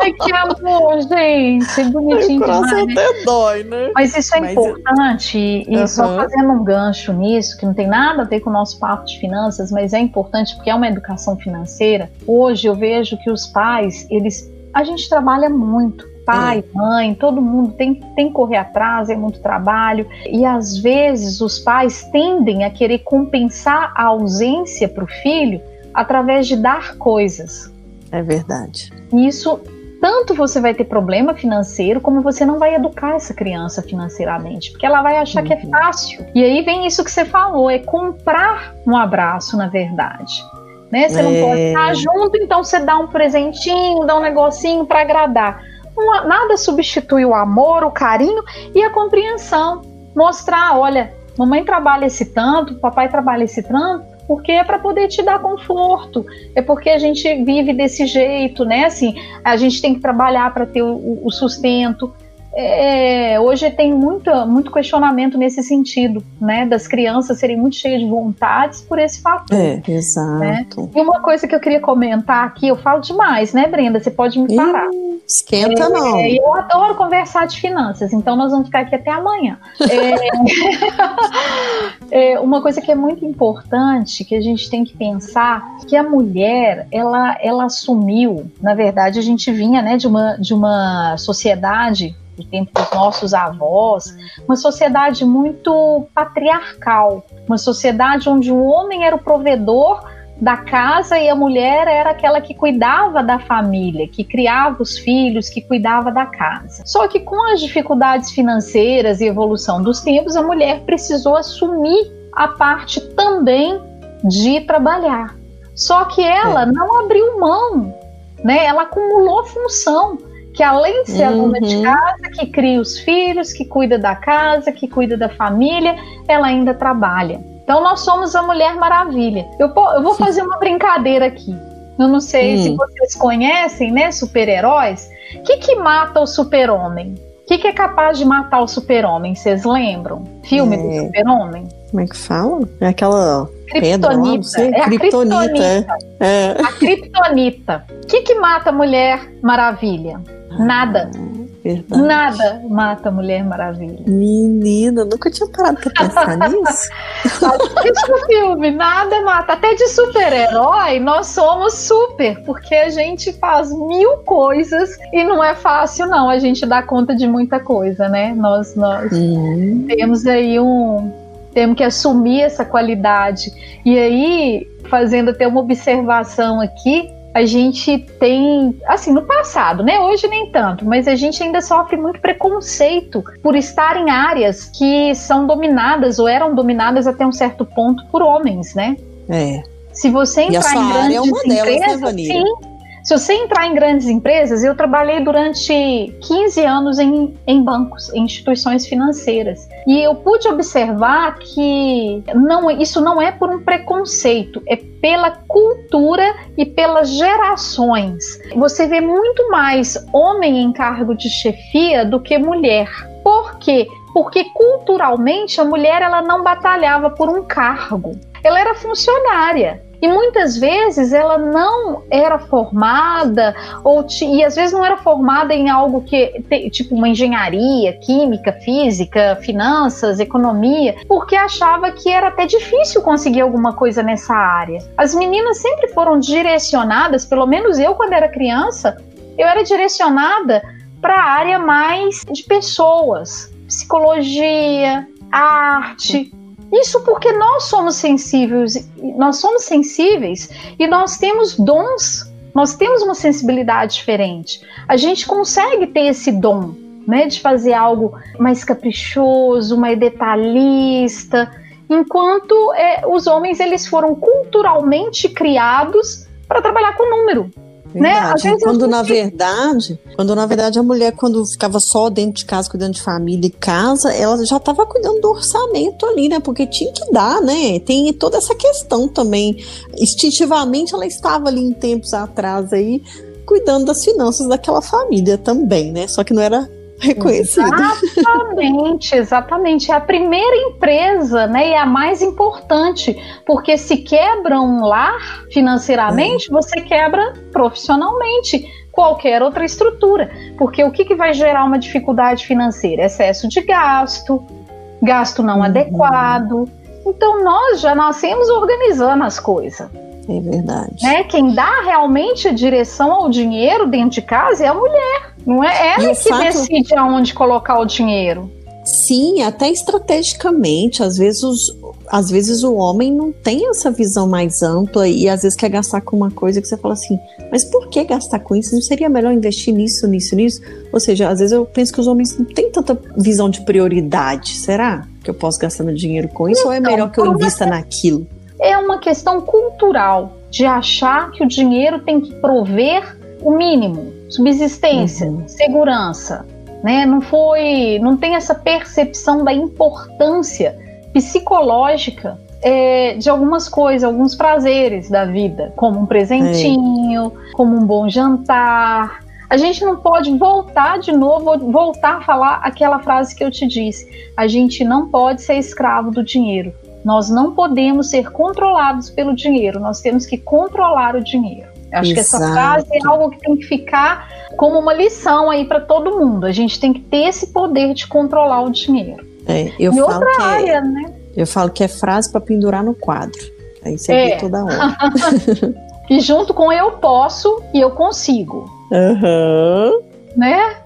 Ai, que amor, gente. Bonitinho. Demais. até dói, né? Mas isso é Mas importante. Eu... E uhum. só fazendo um gancho nisso, que não tem nada a ver com o nosso papo de finanças, mas é importante porque é uma educação financeira. Hoje eu vejo que os pais, eles. A gente trabalha muito pai, é. mãe, todo mundo tem, tem que correr atrás, é muito trabalho. E às vezes os pais tendem a querer compensar a ausência para o filho através de dar coisas. É verdade. Isso tanto você vai ter problema financeiro, como você não vai educar essa criança financeiramente, porque ela vai achar uhum. que é uhum. fácil. E aí vem isso que você falou, é comprar um abraço, na verdade. Né? Você é. não pode estar junto, então você dá um presentinho, dá um negocinho para agradar nada substitui o amor, o carinho e a compreensão. Mostrar, olha, mamãe trabalha esse tanto, papai trabalha esse tanto, porque é para poder te dar conforto, é porque a gente vive desse jeito, né? Assim, a gente tem que trabalhar para ter o, o sustento. É, hoje tem muita, muito questionamento nesse sentido, né? Das crianças serem muito cheias de vontades por esse fator. É, exato. Né? E uma coisa que eu queria comentar aqui, eu falo demais, né, Brenda? Você pode me parar. Ih, esquenta é, não. Eu adoro conversar de finanças, então nós vamos ficar aqui até amanhã. É, é, uma coisa que é muito importante, que a gente tem que pensar, que a mulher, ela, ela assumiu, na verdade, a gente vinha, né, de uma, de uma sociedade do tempo dos nossos avós, uma sociedade muito patriarcal, uma sociedade onde o homem era o provedor da casa e a mulher era aquela que cuidava da família, que criava os filhos, que cuidava da casa. Só que com as dificuldades financeiras e evolução dos tempos, a mulher precisou assumir a parte também de trabalhar. Só que ela é. não abriu mão, né? Ela acumulou função que além de ser uhum. a dona de casa, que cria os filhos, que cuida da casa, que cuida da família, ela ainda trabalha. Então nós somos a Mulher Maravilha. Eu, eu vou fazer uma brincadeira aqui. Eu não sei hum. se vocês conhecem, né, super-heróis. O que, que mata o super-homem? O que, que é capaz de matar o super-homem? Vocês lembram? Filme é. do super-homem? Como é que fala? É aquela Kryptonita. é a Kryptonita. É. A Kryptonita. O que, que mata a Mulher Maravilha? Nada. Verdade. Nada mata a Mulher Maravilha. Menina, nunca tinha parado pra pensar nisso. Assiste o filme, nada mata. Até de super-herói, nós somos super, porque a gente faz mil coisas e não é fácil, não, a gente dá conta de muita coisa, né? Nós, nós hum. temos aí um. Temos que assumir essa qualidade. E aí, fazendo até uma observação aqui, a gente tem, assim, no passado, né? Hoje nem tanto, mas a gente ainda sofre muito preconceito por estar em áreas que são dominadas ou eram dominadas até um certo ponto por homens, né? É. Se você entrar em grandes é uma empresas, delas, né, sim, se você entrar em grandes empresas, eu trabalhei durante 15 anos em, em bancos, em instituições financeiras. E eu pude observar que não, isso não é por um preconceito, é pela cultura e pelas gerações. Você vê muito mais homem em cargo de chefia do que mulher. Por quê? Porque culturalmente a mulher ela não batalhava por um cargo. Ela era funcionária. E muitas vezes ela não era formada, ou e às vezes não era formada em algo que, tipo uma engenharia, química, física, finanças, economia, porque achava que era até difícil conseguir alguma coisa nessa área. As meninas sempre foram direcionadas, pelo menos eu quando era criança, eu era direcionada para a área mais de pessoas, psicologia, arte, isso porque nós somos sensíveis, nós somos sensíveis e nós temos dons, nós temos uma sensibilidade diferente. A gente consegue ter esse dom, né, de fazer algo mais caprichoso, mais detalhista. enquanto é, os homens eles foram culturalmente criados para trabalhar com número. Né? Quando na verdade, quando na verdade a mulher quando ficava só dentro de casa cuidando de família e casa, ela já estava cuidando do orçamento ali, né? Porque tinha que dar, né? Tem toda essa questão também. Instintivamente ela estava ali em tempos atrás aí cuidando das finanças daquela família também, né? Só que não era reconhecido. Exatamente, exatamente. É a primeira empresa, né? E a mais importante, porque se quebra um lar financeiramente, é. você quebra profissionalmente qualquer outra estrutura. Porque o que, que vai gerar uma dificuldade financeira? Excesso de gasto, gasto não uhum. adequado. Então nós já nascemos organizando as coisas. É verdade. Né? Quem dá realmente a direção ao dinheiro dentro de casa é a mulher. Não é ela que fato... decide aonde colocar o dinheiro. Sim, até estrategicamente. Às vezes, os, às vezes o homem não tem essa visão mais ampla e às vezes quer gastar com uma coisa que você fala assim, mas por que gastar com isso? Não seria melhor investir nisso, nisso, nisso? Ou seja, às vezes eu penso que os homens não têm tanta visão de prioridade. Será que eu posso gastar meu dinheiro com isso então, ou é então, melhor que eu invista naquilo? É uma questão cultural de achar que o dinheiro tem que prover o mínimo, subsistência, uhum. segurança, né? Não foi, não tem essa percepção da importância psicológica é, de algumas coisas, alguns prazeres da vida, como um presentinho, é. como um bom jantar. A gente não pode voltar de novo, voltar a falar aquela frase que eu te disse. A gente não pode ser escravo do dinheiro. Nós não podemos ser controlados pelo dinheiro, nós temos que controlar o dinheiro. Eu acho Exato. que essa frase é algo que tem que ficar como uma lição aí para todo mundo. A gente tem que ter esse poder de controlar o dinheiro. É, eu e outra é área, é, né? Eu falo que é frase para pendurar no quadro. Aí você é. vê toda hora. e junto com eu posso e eu consigo. Uhum. Né?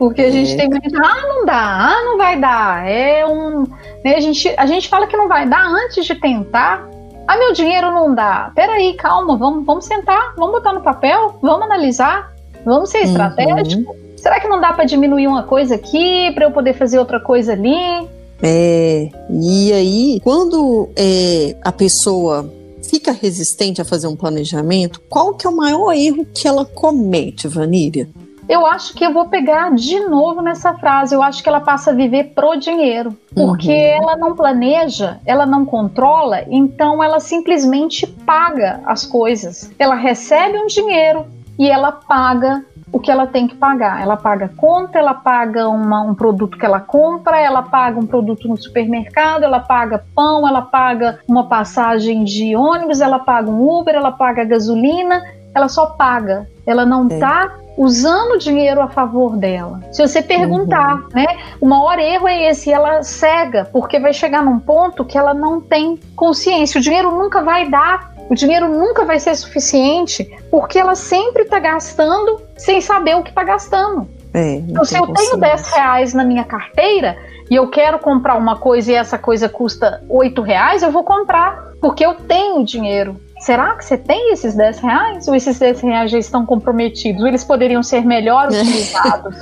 Porque a gente é. tem muito, ah, não dá, ah, não vai dar. É um. Né, a, gente, a gente fala que não vai dar antes de tentar. Ah, meu dinheiro não dá. Peraí, calma, vamos, vamos sentar, vamos botar no papel, vamos analisar, vamos ser uhum. estratégico. Uhum. Será que não dá para diminuir uma coisa aqui para eu poder fazer outra coisa ali? É, e aí, quando é, a pessoa fica resistente a fazer um planejamento, qual que é o maior erro que ela comete, Vanília? Eu acho que eu vou pegar de novo nessa frase. Eu acho que ela passa a viver pro dinheiro. Porque uhum. ela não planeja, ela não controla, então ela simplesmente paga as coisas. Ela recebe um dinheiro e ela paga o que ela tem que pagar. Ela paga conta, ela paga uma, um produto que ela compra, ela paga um produto no supermercado, ela paga pão, ela paga uma passagem de ônibus, ela paga um Uber, ela paga gasolina, ela só paga. Ela não está usando o dinheiro a favor dela. Se você perguntar, uhum. né, o maior erro é esse, ela cega, porque vai chegar num ponto que ela não tem consciência. O dinheiro nunca vai dar, o dinheiro nunca vai ser suficiente, porque ela sempre está gastando sem saber o que está gastando. É, então, se eu tenho 10 reais na minha carteira e eu quero comprar uma coisa e essa coisa custa 8 reais, eu vou comprar, porque eu tenho dinheiro será que você tem esses 10 reais? Ou esses 10 reais já estão comprometidos? Ou eles poderiam ser melhor utilizados?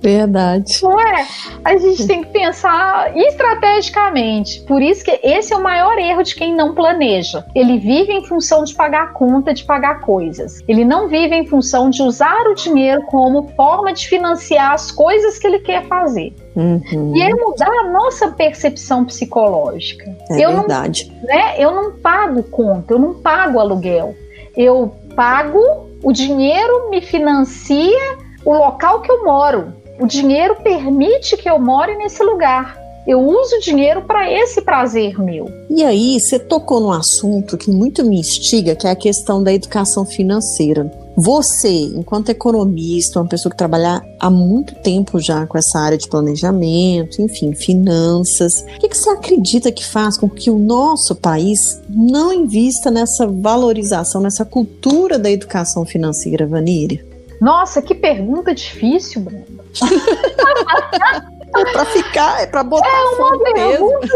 Verdade. Não é? A gente tem que pensar estrategicamente. Por isso que esse é o maior erro de quem não planeja. Ele vive em função de pagar conta, de pagar coisas. Ele não vive em função de usar o dinheiro como forma de financiar as coisas que ele quer fazer. Uhum. E é mudar a nossa percepção psicológica. É eu verdade. Não, né, eu não pago conta, eu não pago aluguel. Eu pago, o dinheiro me financia o local que eu moro. O dinheiro permite que eu more nesse lugar. Eu uso o dinheiro para esse prazer meu. E aí, você tocou num assunto que muito me instiga, que é a questão da educação financeira. Você, enquanto economista, uma pessoa que trabalha há muito tempo já com essa área de planejamento, enfim, finanças, o que, que você acredita que faz com que o nosso país não invista nessa valorização, nessa cultura da educação financeira, Vaníria? Nossa, que pergunta difícil, Brenda. é para ficar, é para botar É uma pergunta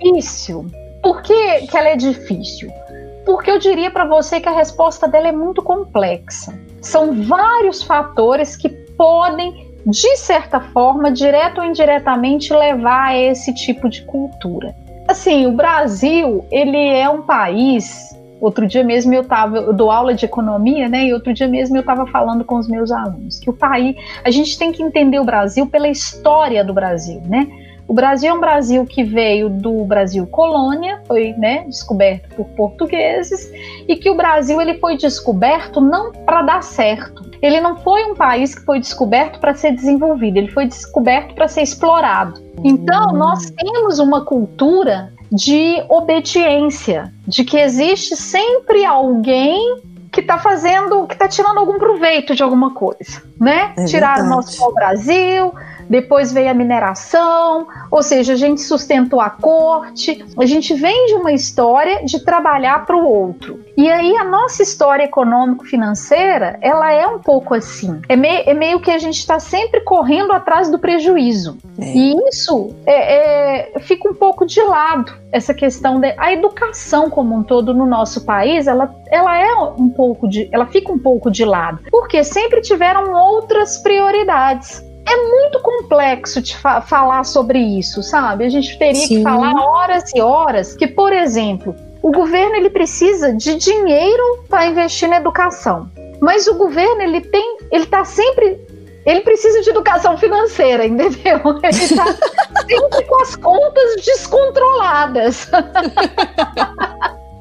difícil. Por que, que ela é difícil? porque eu diria para você que a resposta dela é muito complexa. São vários fatores que podem, de certa forma, direto ou indiretamente, levar a esse tipo de cultura. assim, o Brasil, ele é um país. Outro dia mesmo eu tava, eu dou aula de economia, né? E outro dia mesmo eu estava falando com os meus alunos que o país, a gente tem que entender o Brasil pela história do Brasil, né? O Brasil é um Brasil que veio do Brasil colônia, foi né, descoberto por portugueses, e que o Brasil ele foi descoberto não para dar certo. Ele não foi um país que foi descoberto para ser desenvolvido, ele foi descoberto para ser explorado. Então, nós temos uma cultura de obediência, de que existe sempre alguém que está fazendo, que está tirando algum proveito de alguma coisa, né? É Tirar o nosso Brasil, depois veio a mineração, ou seja, a gente sustentou a corte, a gente vem de uma história de trabalhar para o outro. E aí a nossa história econômico-financeira, ela é um pouco assim. É meio, é meio que a gente está sempre correndo atrás do prejuízo. É. E isso é, é, fica um pouco de lado. Essa questão da educação como um todo no nosso país, ela, ela é um pouco de, ela fica um pouco de lado, porque sempre tiveram outras prioridades é muito complexo de fa falar sobre isso, sabe? A gente teria Sim. que falar horas e horas que, por exemplo, o governo ele precisa de dinheiro para investir na educação. Mas o governo ele tem, ele está sempre ele precisa de educação financeira, entendeu? Ele está sempre com as contas descontroladas.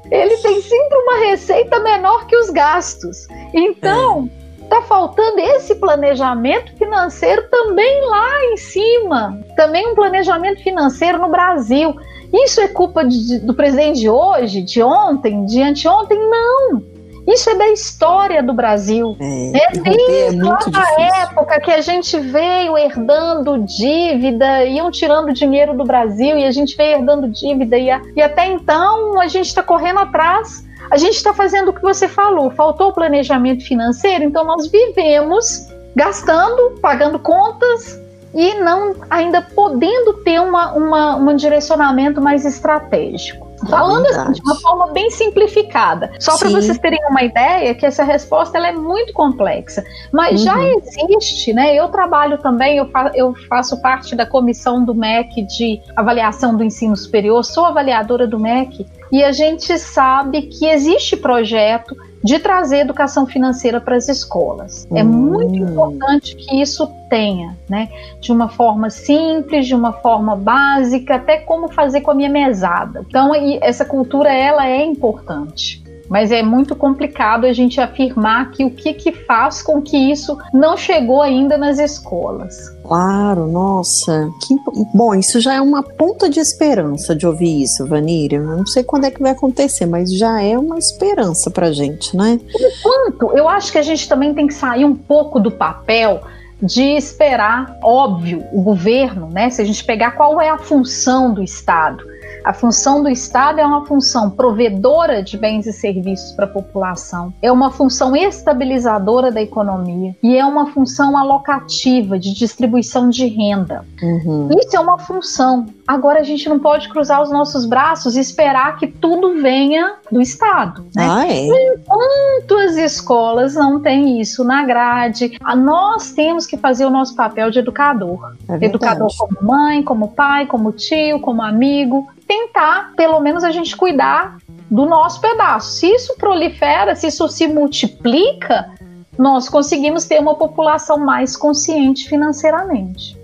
ele tem sempre uma receita menor que os gastos. Então, é Está faltando esse planejamento financeiro também lá em cima. Também um planejamento financeiro no Brasil. Isso é culpa de, do presidente de hoje, de ontem, de anteontem? Não. Isso é da história do Brasil. É, é desde é lá da época que a gente veio herdando dívida, iam tirando dinheiro do Brasil e a gente veio herdando dívida. E, a, e até então a gente está correndo atrás a gente está fazendo o que você falou, faltou planejamento financeiro, então nós vivemos gastando, pagando contas e não ainda podendo ter uma, uma, um direcionamento mais estratégico. Falando assim, de uma forma bem simplificada, só para vocês terem uma ideia que essa resposta ela é muito complexa, mas uhum. já existe, né? Eu trabalho também, eu, fa eu faço parte da comissão do MEC de avaliação do ensino superior, sou avaliadora do MEC e a gente sabe que existe projeto de trazer educação financeira para as escolas. É hum. É muito importante que isso tenha, né? De uma forma simples, de uma forma básica, até como fazer com a minha mesada. Então, essa cultura ela é importante mas é muito complicado a gente afirmar que o que, que faz com que isso não chegou ainda nas escolas. Claro, nossa. Que, bom, isso já é uma ponta de esperança de ouvir isso, Vaníria. Eu não sei quando é que vai acontecer, mas já é uma esperança pra gente, né? Enquanto, eu acho que a gente também tem que sair um pouco do papel de esperar, óbvio, o governo, né? Se a gente pegar qual é a função do Estado a função do Estado é uma função provedora de bens e serviços para a população, é uma função estabilizadora da economia e é uma função alocativa de distribuição de renda. Uhum. Isso é uma função. Agora a gente não pode cruzar os nossos braços e esperar que tudo venha do Estado. Né? Ah, é? Enquanto as escolas não têm isso na grade, nós temos que fazer o nosso papel de educador. É educador como mãe, como pai, como tio, como amigo, tentar, pelo menos, a gente cuidar do nosso pedaço. Se isso prolifera, se isso se multiplica, nós conseguimos ter uma população mais consciente financeiramente.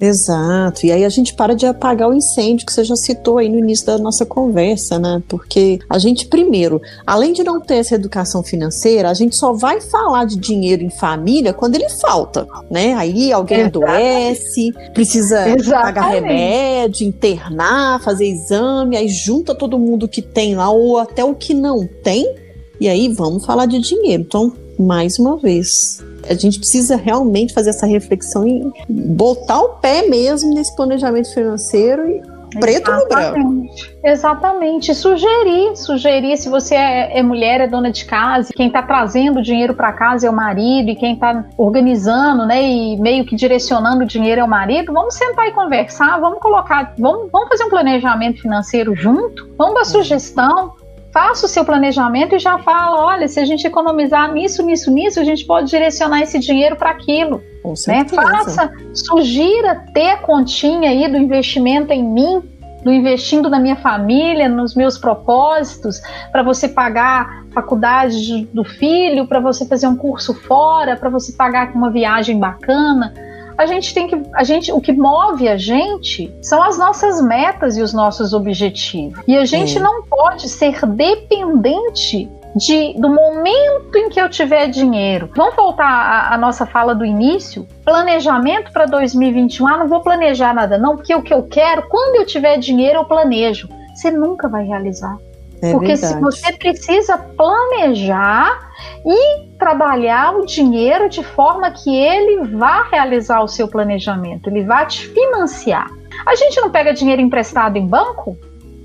Exato. E aí a gente para de apagar o incêndio que você já citou aí no início da nossa conversa, né? Porque a gente, primeiro, além de não ter essa educação financeira, a gente só vai falar de dinheiro em família quando ele falta, né? Aí alguém Exatamente. adoece, precisa Exatamente. pagar remédio, internar, fazer exame, aí junta todo mundo que tem lá, ou até o que não tem, e aí vamos falar de dinheiro. Então, mais uma vez, a gente precisa realmente fazer essa reflexão e botar o pé mesmo nesse planejamento financeiro e preto no branco. Exatamente. Sugerir, sugerir se você é, é mulher, é dona de casa, quem está trazendo dinheiro para casa é o marido e quem está organizando, né, e meio que direcionando o dinheiro é o marido. Vamos sentar e conversar, vamos colocar, vamos, vamos fazer um planejamento financeiro junto, vamos dar sugestão faça o seu planejamento e já fala, olha, se a gente economizar nisso, nisso, nisso, a gente pode direcionar esse dinheiro para aquilo. né? Faça, sugira ter a continha aí do investimento em mim, do investindo na minha família, nos meus propósitos, para você pagar faculdade do filho, para você fazer um curso fora, para você pagar uma viagem bacana. A gente tem que, a gente, o que move a gente são as nossas metas e os nossos objetivos. E a gente é. não pode ser dependente de, do momento em que eu tiver dinheiro. Vamos voltar à, nossa fala do início? Planejamento para 2021. Ah, não vou planejar nada, não, porque o que eu quero, quando eu tiver dinheiro, eu planejo. Você nunca vai realizar. É porque verdade. se você precisa planejar e trabalhar o dinheiro de forma que ele vá realizar o seu planejamento, ele vá te financiar. A gente não pega dinheiro emprestado em banco?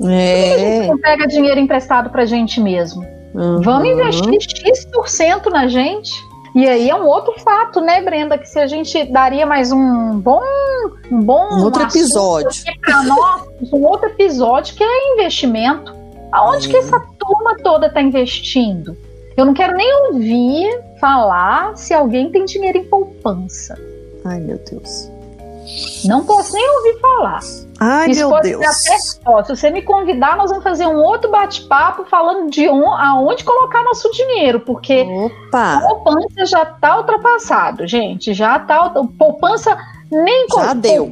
É. a gente não pega dinheiro emprestado para a gente mesmo? Uhum. Vamos investir X% na gente. E aí é um outro fato, né, Brenda, que se a gente daria mais um bom, um bom um outro episódio para nós, um outro episódio que é investimento. Aonde que essa turma toda está investindo? Eu não quero nem ouvir falar se alguém tem dinheiro em poupança. Ai, meu Deus. Não posso nem ouvir falar. Ai, Isso meu Deus. Até, ó, se você me convidar, nós vamos fazer um outro bate-papo falando de on, aonde colocar nosso dinheiro, porque Opa. a poupança já está ultrapassado, gente. Já está. Poupança nem já deu.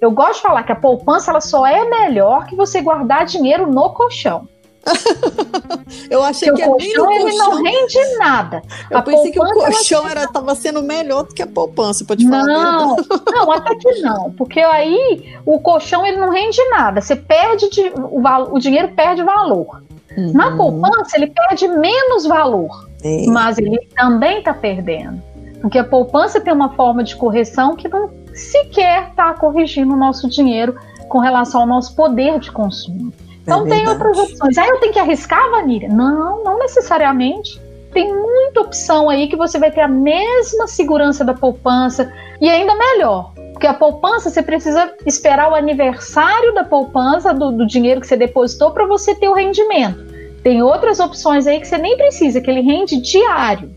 Eu gosto de falar que a poupança ela só é melhor que você guardar dinheiro no colchão. eu achei que o colchão, colchão ele não rende nada. Eu a pensei que o colchão estava sendo melhor do que a poupança, te falar Não, não, até que não, porque aí o colchão ele não rende nada. Você perde de, o, o dinheiro perde valor. Uhum. Na poupança ele perde menos valor, é. mas ele também está perdendo, porque a poupança tem uma forma de correção que não sequer está corrigindo o nosso dinheiro com relação ao nosso poder de consumo. Então é tem outras opções. Aí ah, eu tenho que arriscar, Vanilla? Não, não necessariamente. Tem muita opção aí que você vai ter a mesma segurança da poupança e ainda melhor. Porque a poupança você precisa esperar o aniversário da poupança, do, do dinheiro que você depositou, para você ter o rendimento. Tem outras opções aí que você nem precisa, que ele rende diário.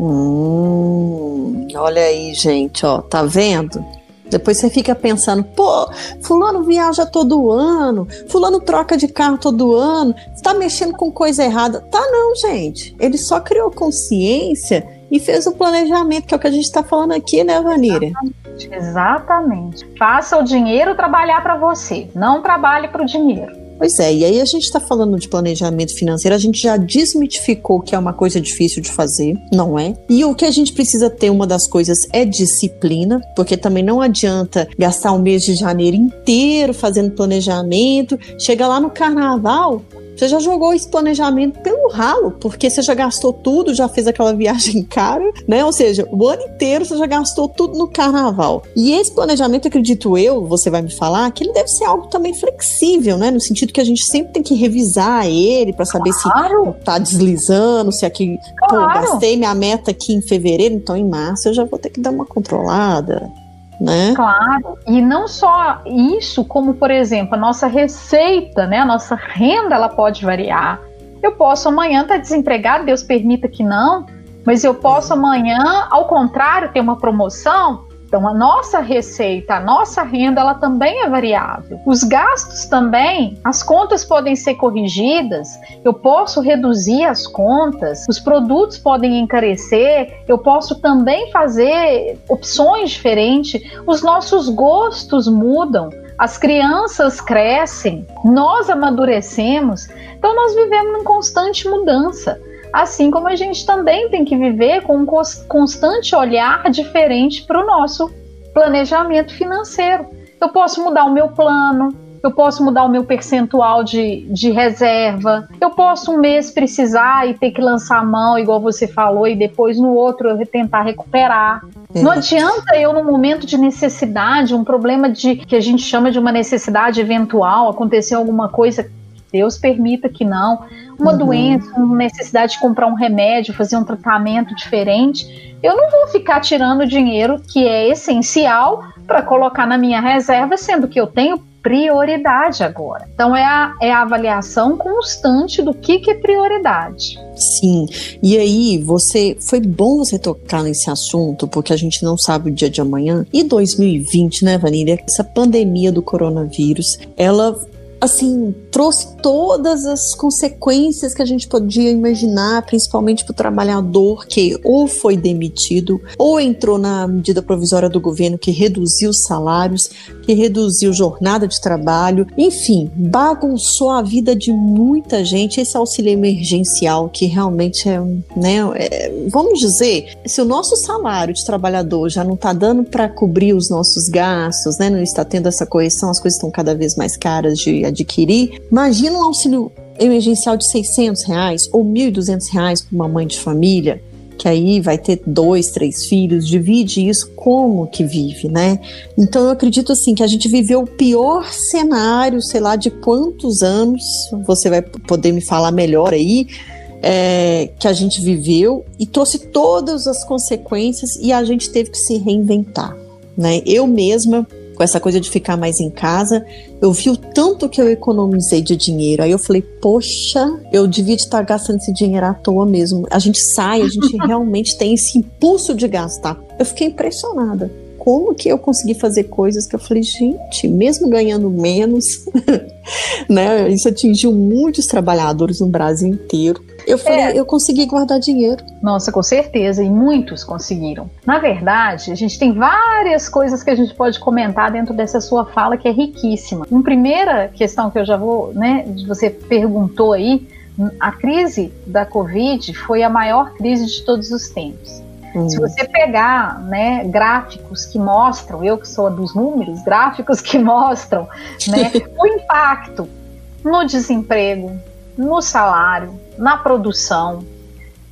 Hum, olha aí, gente, ó, tá vendo? Depois você fica pensando, pô, fulano viaja todo ano, fulano troca de carro todo ano, está mexendo com coisa errada. Tá não, gente. Ele só criou consciência e fez o planejamento, que é o que a gente está falando aqui, né, Vanira? Exatamente. Faça o dinheiro trabalhar para você, não trabalhe para o dinheiro. Pois é, e aí a gente está falando de planejamento financeiro, a gente já desmitificou que é uma coisa difícil de fazer, não é? E o que a gente precisa ter, uma das coisas, é disciplina, porque também não adianta gastar o mês de janeiro inteiro fazendo planejamento, chega lá no carnaval, você já jogou esse planejamento pelo ralo, porque você já gastou tudo, já fez aquela viagem cara, né? Ou seja, o ano inteiro você já gastou tudo no carnaval. E esse planejamento, acredito eu, você vai me falar, que ele deve ser algo também flexível, né? No sentido que a gente sempre tem que revisar ele para saber claro. se tá deslizando, se aqui, claro. pô, gastei minha meta aqui em fevereiro, então em março eu já vou ter que dar uma controlada né? Claro, e não só isso, como por exemplo, a nossa receita, né? A nossa renda ela pode variar. Eu posso amanhã estar tá desempregado, Deus permita que não, mas eu posso amanhã, ao contrário, ter uma promoção então, a nossa receita, a nossa renda, ela também é variável. Os gastos também, as contas podem ser corrigidas, eu posso reduzir as contas, os produtos podem encarecer, eu posso também fazer opções diferentes, os nossos gostos mudam. As crianças crescem, nós amadurecemos, então nós vivemos em constante mudança. Assim como a gente também tem que viver com um constante olhar diferente para o nosso planejamento financeiro. Eu posso mudar o meu plano, eu posso mudar o meu percentual de, de reserva, eu posso um mês precisar e ter que lançar a mão, igual você falou, e depois no outro eu tentar recuperar. É. Não adianta eu, num momento de necessidade, um problema de que a gente chama de uma necessidade eventual, acontecer alguma coisa, Deus permita que não, uma uhum. doença, uma necessidade de comprar um remédio, fazer um tratamento diferente, eu não vou ficar tirando dinheiro que é essencial para colocar na minha reserva, sendo que eu tenho prioridade agora. Então é a, é a avaliação constante do que, que é prioridade. Sim, e aí você foi bom você tocar nesse assunto, porque a gente não sabe o dia de amanhã. E 2020, né, Vanilla? Essa pandemia do coronavírus, ela assim, trouxe todas as consequências que a gente podia imaginar, principalmente para o trabalhador que ou foi demitido ou entrou na medida provisória do governo que reduziu os salários, que reduziu jornada de trabalho, enfim, bagunçou a vida de muita gente. Esse auxílio emergencial que realmente é, né, é, vamos dizer, se o nosso salário de trabalhador já não está dando para cobrir os nossos gastos, né, não está tendo essa correção, as coisas estão cada vez mais caras de adquirir. Imagina um auxílio emergencial de 600 reais ou 1.200 reais para uma mãe de família que aí vai ter dois, três filhos, divide isso como que vive, né? Então eu acredito assim que a gente viveu o pior cenário, sei lá de quantos anos, você vai poder me falar melhor aí, é, que a gente viveu e trouxe todas as consequências e a gente teve que se reinventar, né? Eu mesma com essa coisa de ficar mais em casa, eu vi o tanto que eu economizei de dinheiro. Aí eu falei, poxa, eu devia estar gastando esse dinheiro à toa mesmo. A gente sai, a gente realmente tem esse impulso de gastar. Eu fiquei impressionada. Como que eu consegui fazer coisas que eu falei, gente, mesmo ganhando menos, né? Isso atingiu muitos trabalhadores no Brasil inteiro. Eu falei, é. eu consegui guardar dinheiro. Nossa, com certeza, e muitos conseguiram. Na verdade, a gente tem várias coisas que a gente pode comentar dentro dessa sua fala que é riquíssima. Uma primeira questão que eu já vou, né, você perguntou aí, a crise da Covid foi a maior crise de todos os tempos. Hum. Se você pegar né, gráficos que mostram, eu que sou dos números, gráficos que mostram né, o impacto no desemprego, no salário, na produção,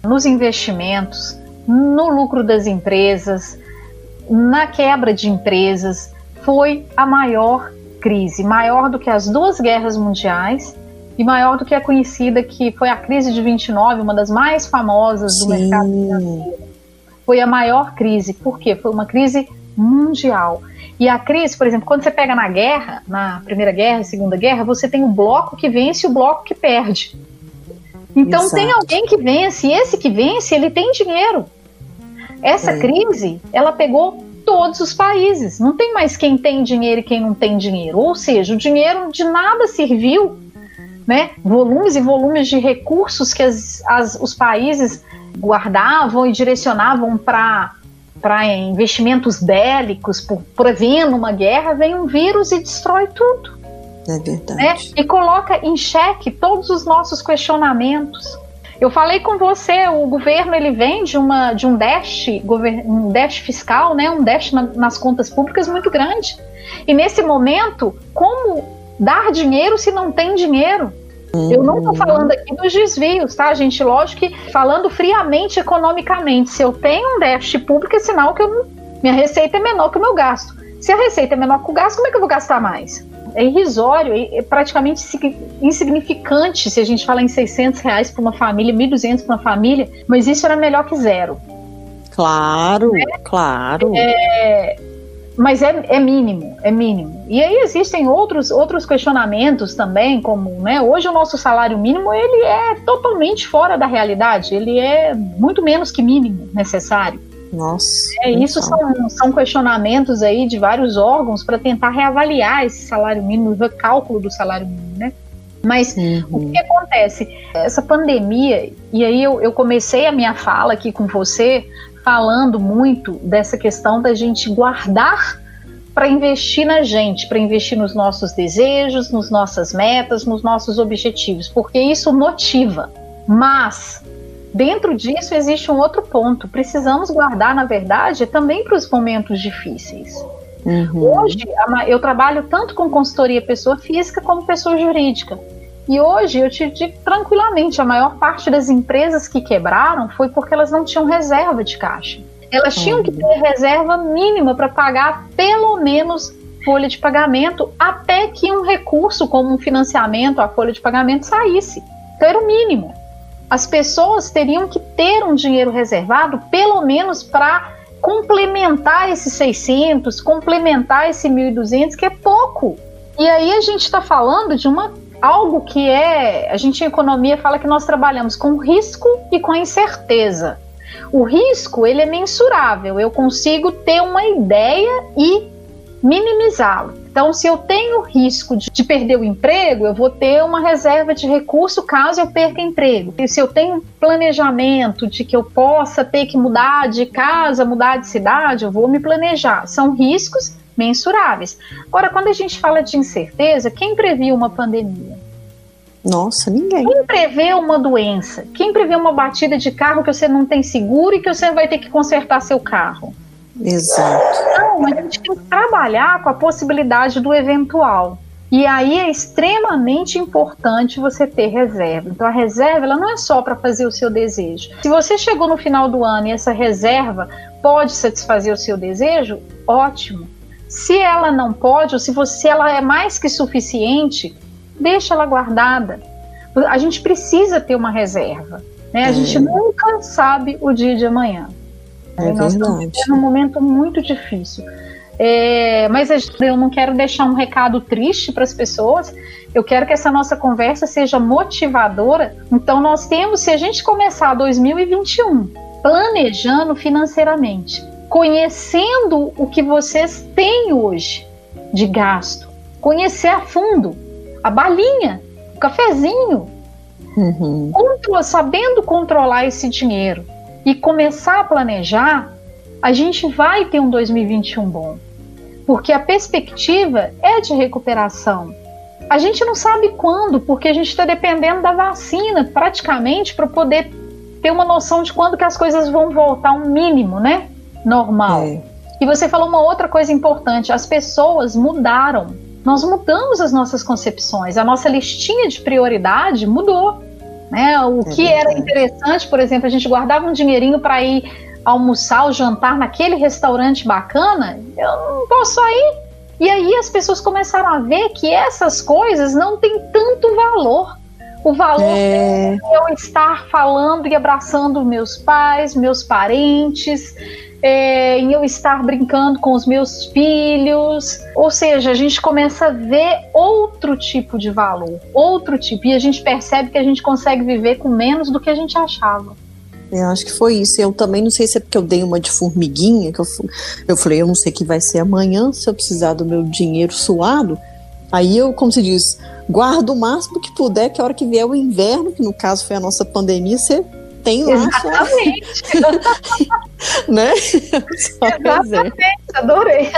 nos investimentos, no lucro das empresas, na quebra de empresas, foi a maior crise, maior do que as duas guerras mundiais e maior do que a conhecida que foi a crise de 29, uma das mais famosas do Sim. mercado financeiro. Foi a maior crise, por quê? Foi uma crise mundial. E a crise, por exemplo, quando você pega na guerra, na Primeira Guerra, Segunda Guerra, você tem o bloco que vence e o bloco que perde. Então Exato. tem alguém que vence, e esse que vence, ele tem dinheiro. Essa é. crise, ela pegou todos os países. Não tem mais quem tem dinheiro e quem não tem dinheiro. Ou seja, o dinheiro de nada serviu, né? Volumes e volumes de recursos que as, as, os países guardavam e direcionavam para para investimentos bélicos, por prevendo uma guerra, vem um vírus e destrói tudo. É verdade. Né? E coloca em xeque todos os nossos questionamentos. Eu falei com você, o governo ele vem de, uma, de um déficit, um fiscal, né, um déficit na, nas contas públicas muito grande. E nesse momento, como dar dinheiro se não tem dinheiro? Eu não estou falando aqui dos desvios, tá, gente? Lógico que falando friamente economicamente, se eu tenho um déficit público, é sinal que eu, minha receita é menor que o meu gasto. Se a receita é menor que o gasto, como é que eu vou gastar mais? É irrisório, é praticamente insignificante se a gente fala em 600 reais para uma família, 1.200 para uma família, mas isso era melhor que zero. Claro, né? claro. É, mas é, é, mínimo, é mínimo. E aí existem outros, outros questionamentos também, como né, hoje o nosso salário mínimo ele é totalmente fora da realidade, ele é muito menos que mínimo necessário. Nossa. É, isso são, são questionamentos aí de vários órgãos para tentar reavaliar esse salário mínimo, o recálculo do salário mínimo, né? Mas uhum. o que acontece? Essa pandemia, e aí eu, eu comecei a minha fala aqui com você falando muito dessa questão da gente guardar para investir na gente, para investir nos nossos desejos, nas nossas metas, nos nossos objetivos, porque isso motiva. Mas Dentro disso existe um outro ponto. Precisamos guardar, na verdade, também para os momentos difíceis. Uhum. Hoje, eu trabalho tanto com consultoria pessoa física como pessoa jurídica. E hoje eu te digo tranquilamente, a maior parte das empresas que quebraram foi porque elas não tinham reserva de caixa. Elas tinham que ter reserva mínima para pagar pelo menos folha de pagamento até que um recurso como um financiamento, a folha de pagamento saísse. Então era o mínimo as pessoas teriam que ter um dinheiro reservado, pelo menos para complementar esses 600, complementar esse 1.200, que é pouco. E aí a gente está falando de uma algo que é, a gente em economia fala que nós trabalhamos com risco e com incerteza. O risco, ele é mensurável, eu consigo ter uma ideia e minimizá-lo. Então, se eu tenho risco de, de, perder o emprego, eu vou ter uma reserva de recurso caso eu perca emprego. E se eu tenho planejamento de que eu possa ter que mudar de casa, mudar de cidade, eu vou me planejar. São riscos mensuráveis. Agora, quando a gente fala de incerteza, quem previu uma pandemia? Nossa, ninguém. Quem prevê uma doença? Quem prevê uma batida de carro que você não tem seguro e que você vai ter que consertar seu carro? Exato. Então, a gente tem que trabalhar com a possibilidade do eventual. E aí é extremamente importante você ter reserva. Então a reserva ela não é só para fazer o seu desejo. Se você chegou no final do ano e essa reserva pode satisfazer o seu desejo, ótimo. Se ela não pode, ou se você ela é mais que suficiente, deixa ela guardada. A gente precisa ter uma reserva. Né? A é. gente nunca sabe o dia de amanhã. É Nós verdade. estamos num momento muito difícil. É, mas eu não quero deixar um recado triste para as pessoas. Eu quero que essa nossa conversa seja motivadora. Então, nós temos, se a gente começar 2021 planejando financeiramente, conhecendo o que vocês têm hoje de gasto, conhecer a fundo a balinha, o cafezinho, uhum. sabendo controlar esse dinheiro e começar a planejar, a gente vai ter um 2021 bom, porque a perspectiva é de recuperação. A gente não sabe quando, porque a gente está dependendo da vacina praticamente para poder ter uma noção de quando que as coisas vão voltar um mínimo, né? normal. É. E você falou uma outra coisa importante: as pessoas mudaram. Nós mudamos as nossas concepções, a nossa listinha de prioridade mudou. Né? O é que era interessante, por exemplo, a gente guardava um dinheirinho para ir almoçar ou jantar naquele restaurante bacana, eu não posso ir. E aí as pessoas começaram a ver que essas coisas não têm tanto valor. O valor é... é eu estar falando e abraçando meus pais, meus parentes, é, em eu estar brincando com os meus filhos. Ou seja, a gente começa a ver outro tipo de valor, outro tipo, e a gente percebe que a gente consegue viver com menos do que a gente achava. Eu acho que foi isso. Eu também não sei se é porque eu dei uma de formiguinha, que eu, eu falei, eu não sei o que vai ser amanhã, se eu precisar do meu dinheiro suado. Aí eu, como se diz, guardo o máximo que puder, que a hora que vier o inverno, que no caso foi a nossa pandemia, você tem lá. Exatamente. né? Exatamente, adorei.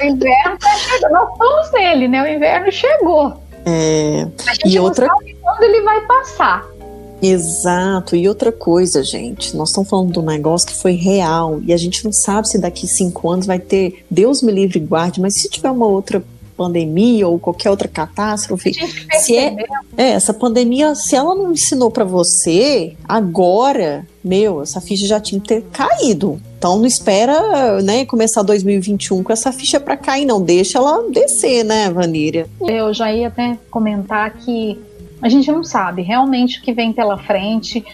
o inverno tá chegando. Nós estamos nele, né? O inverno chegou. É, a gente e outra... sabe quando ele vai passar. Exato, e outra coisa, gente, nós estamos falando de um negócio que foi real e a gente não sabe se daqui cinco anos vai ter, Deus me livre e guarde, mas se tiver uma outra pandemia ou qualquer outra catástrofe, se é, é, essa pandemia, se ela não ensinou para você, agora, meu, essa ficha já tinha que ter caído. Então não espera, né, começar 2021 com essa ficha para cair, não. Deixa ela descer, né, Vaníria? Eu já ia até comentar que a gente não sabe realmente o que vem pela frente.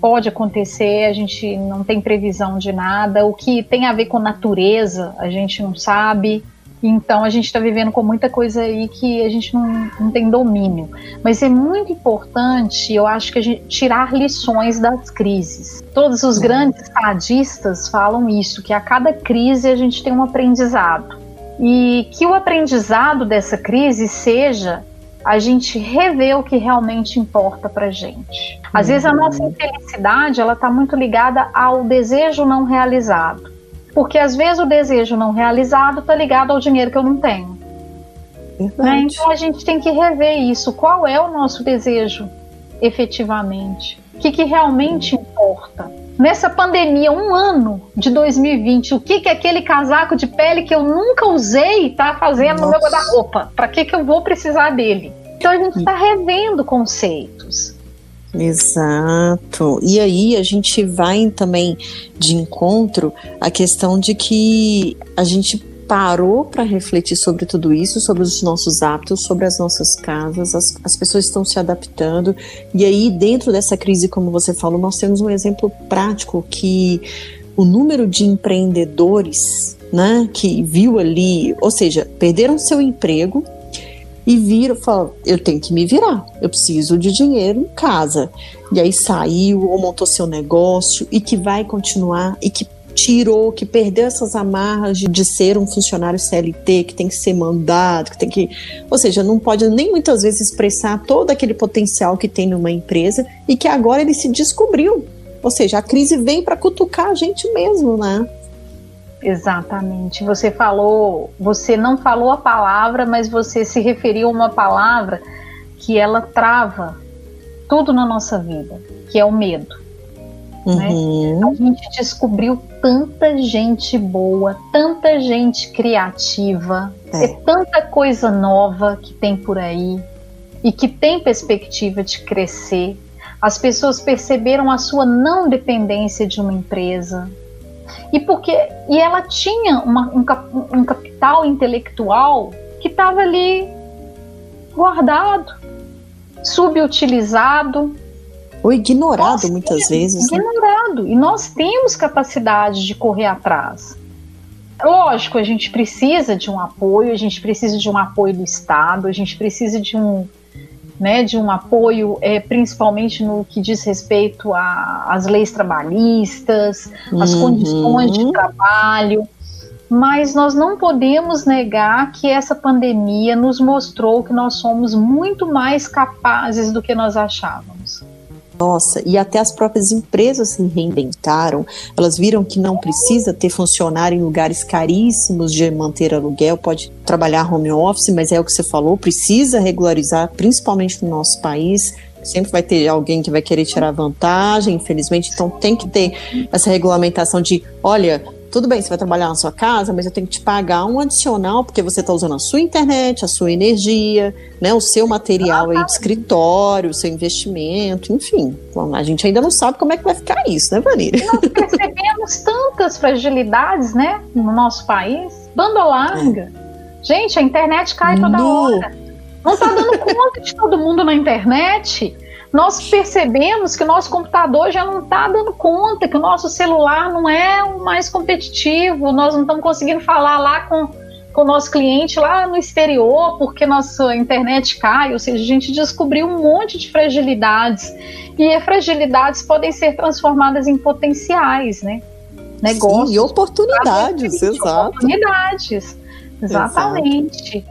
Pode acontecer, a gente não tem previsão de nada. O que tem a ver com natureza, a gente não sabe. Então a gente está vivendo com muita coisa aí que a gente não, não tem domínio. Mas é muito importante, eu acho que a gente tirar lições das crises. Todos os grandes estadistas falam isso, que a cada crise a gente tem um aprendizado. E que o aprendizado dessa crise seja a gente rever o que realmente importa para gente. Às uhum. vezes a nossa infelicidade ela está muito ligada ao desejo não realizado. Porque às vezes o desejo não realizado está ligado ao dinheiro que eu não tenho. Né? Então a gente tem que rever isso. Qual é o nosso desejo efetivamente? O que, que realmente importa? Nessa pandemia, um ano de 2020, o que, que aquele casaco de pele que eu nunca usei está fazendo Nossa. no meu guarda-roupa? Para que, que eu vou precisar dele? Então a gente está revendo conceitos. Exato. E aí a gente vai também de encontro à questão de que a gente parou para refletir sobre tudo isso, sobre os nossos hábitos, sobre as nossas casas, as, as pessoas estão se adaptando. E aí, dentro dessa crise, como você falou, nós temos um exemplo prático que o número de empreendedores né, que viu ali, ou seja, perderam seu emprego e viram, falaram, eu tenho que me virar, eu preciso de dinheiro em casa. E aí saiu ou montou seu negócio e que vai continuar e que tirou, que perdeu essas amarras de, de, ser um funcionário CLT, que tem que ser mandado, que tem que. Ou seja, não pode nem muitas vezes expressar todo aquele potencial que tem numa empresa e que agora ele se descobriu. Ou seja, a crise vem para cutucar a gente mesmo, né? Exatamente. Você falou, você não falou a palavra, mas você se referiu a uma palavra que ela trava tudo na nossa vida, que é o medo. Né? Uhum. Né? A gente descobriu tanta gente boa, tanta gente criativa, é. é tanta coisa nova que tem por aí e que tem perspectiva de crescer. As pessoas perceberam a sua não dependência de uma empresa, e porque e ela tinha uma, um, um capital intelectual que estava ali guardado, subutilizado. Ou ignorado nós muitas temos, vezes. Né? Ignorado. Né? E nós temos capacidade de correr atrás. Lógico, a gente precisa de um apoio, a gente precisa de um apoio do Estado, a gente precisa de um, né, de um apoio, é, principalmente no que diz respeito às leis trabalhistas, às uhum. condições de trabalho. Mas nós não podemos negar que essa pandemia nos mostrou que nós somos muito mais capazes do que nós achávamos. Nossa, e até as próprias empresas se reinventaram. Elas viram que não precisa ter funcionário em lugares caríssimos de manter aluguel, pode trabalhar home office, mas é o que você falou, precisa regularizar, principalmente no nosso país. Sempre vai ter alguém que vai querer tirar vantagem, infelizmente, então tem que ter essa regulamentação de, olha, tudo bem, você vai trabalhar na sua casa, mas eu tenho que te pagar um adicional porque você está usando a sua internet, a sua energia, né, o seu material aí de escritório, o seu investimento, enfim. Bom, a gente ainda não sabe como é que vai ficar isso, né, Vanira? Nós percebemos tantas fragilidades, né, no nosso país. Banda larga. É. Gente, a internet cai toda no. hora. Não está dando conta de todo mundo na internet nós percebemos que o nosso computador já não está dando conta, que o nosso celular não é o mais competitivo, nós não estamos conseguindo falar lá com, com o nosso cliente lá no exterior, porque nossa internet cai, ou seja, a gente descobriu um monte de fragilidades. E as fragilidades podem ser transformadas em potenciais, né? Negócios. Sim, e oportunidades, exato. Oportunidades, exatamente. Exato.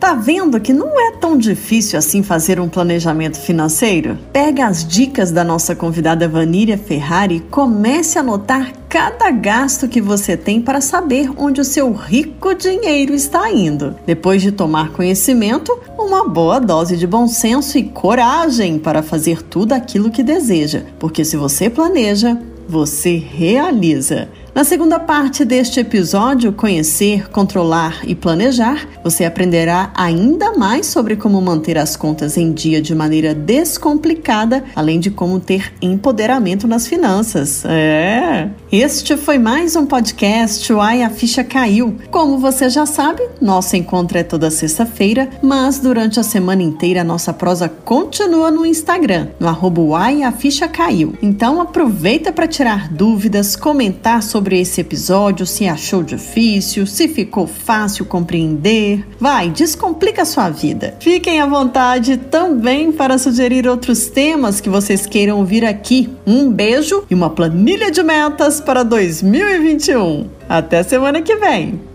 Tá vendo que não é tão difícil assim fazer um planejamento financeiro? Pega as dicas da nossa convidada Vaníria Ferrari e comece a anotar cada gasto que você tem para saber onde o seu rico dinheiro está indo. Depois de tomar conhecimento, uma boa dose de bom senso e coragem para fazer tudo aquilo que deseja, porque se você planeja, você realiza. Na segunda parte deste episódio, Conhecer, Controlar e Planejar, você aprenderá ainda mais sobre como manter as contas em dia de maneira descomplicada, além de como ter empoderamento nas finanças. É! Este foi mais um podcast Uai, a Ficha Caiu. Como você já sabe, nosso encontro é toda sexta-feira, mas durante a semana inteira nossa prosa continua no Instagram, no arroba Uai, a Ficha Caiu. Então aproveita para tirar dúvidas, comentar sobre sobre esse episódio, se achou difícil, se ficou fácil compreender. Vai, descomplica sua vida. Fiquem à vontade também para sugerir outros temas que vocês queiram ouvir aqui. Um beijo e uma planilha de metas para 2021. Até semana que vem!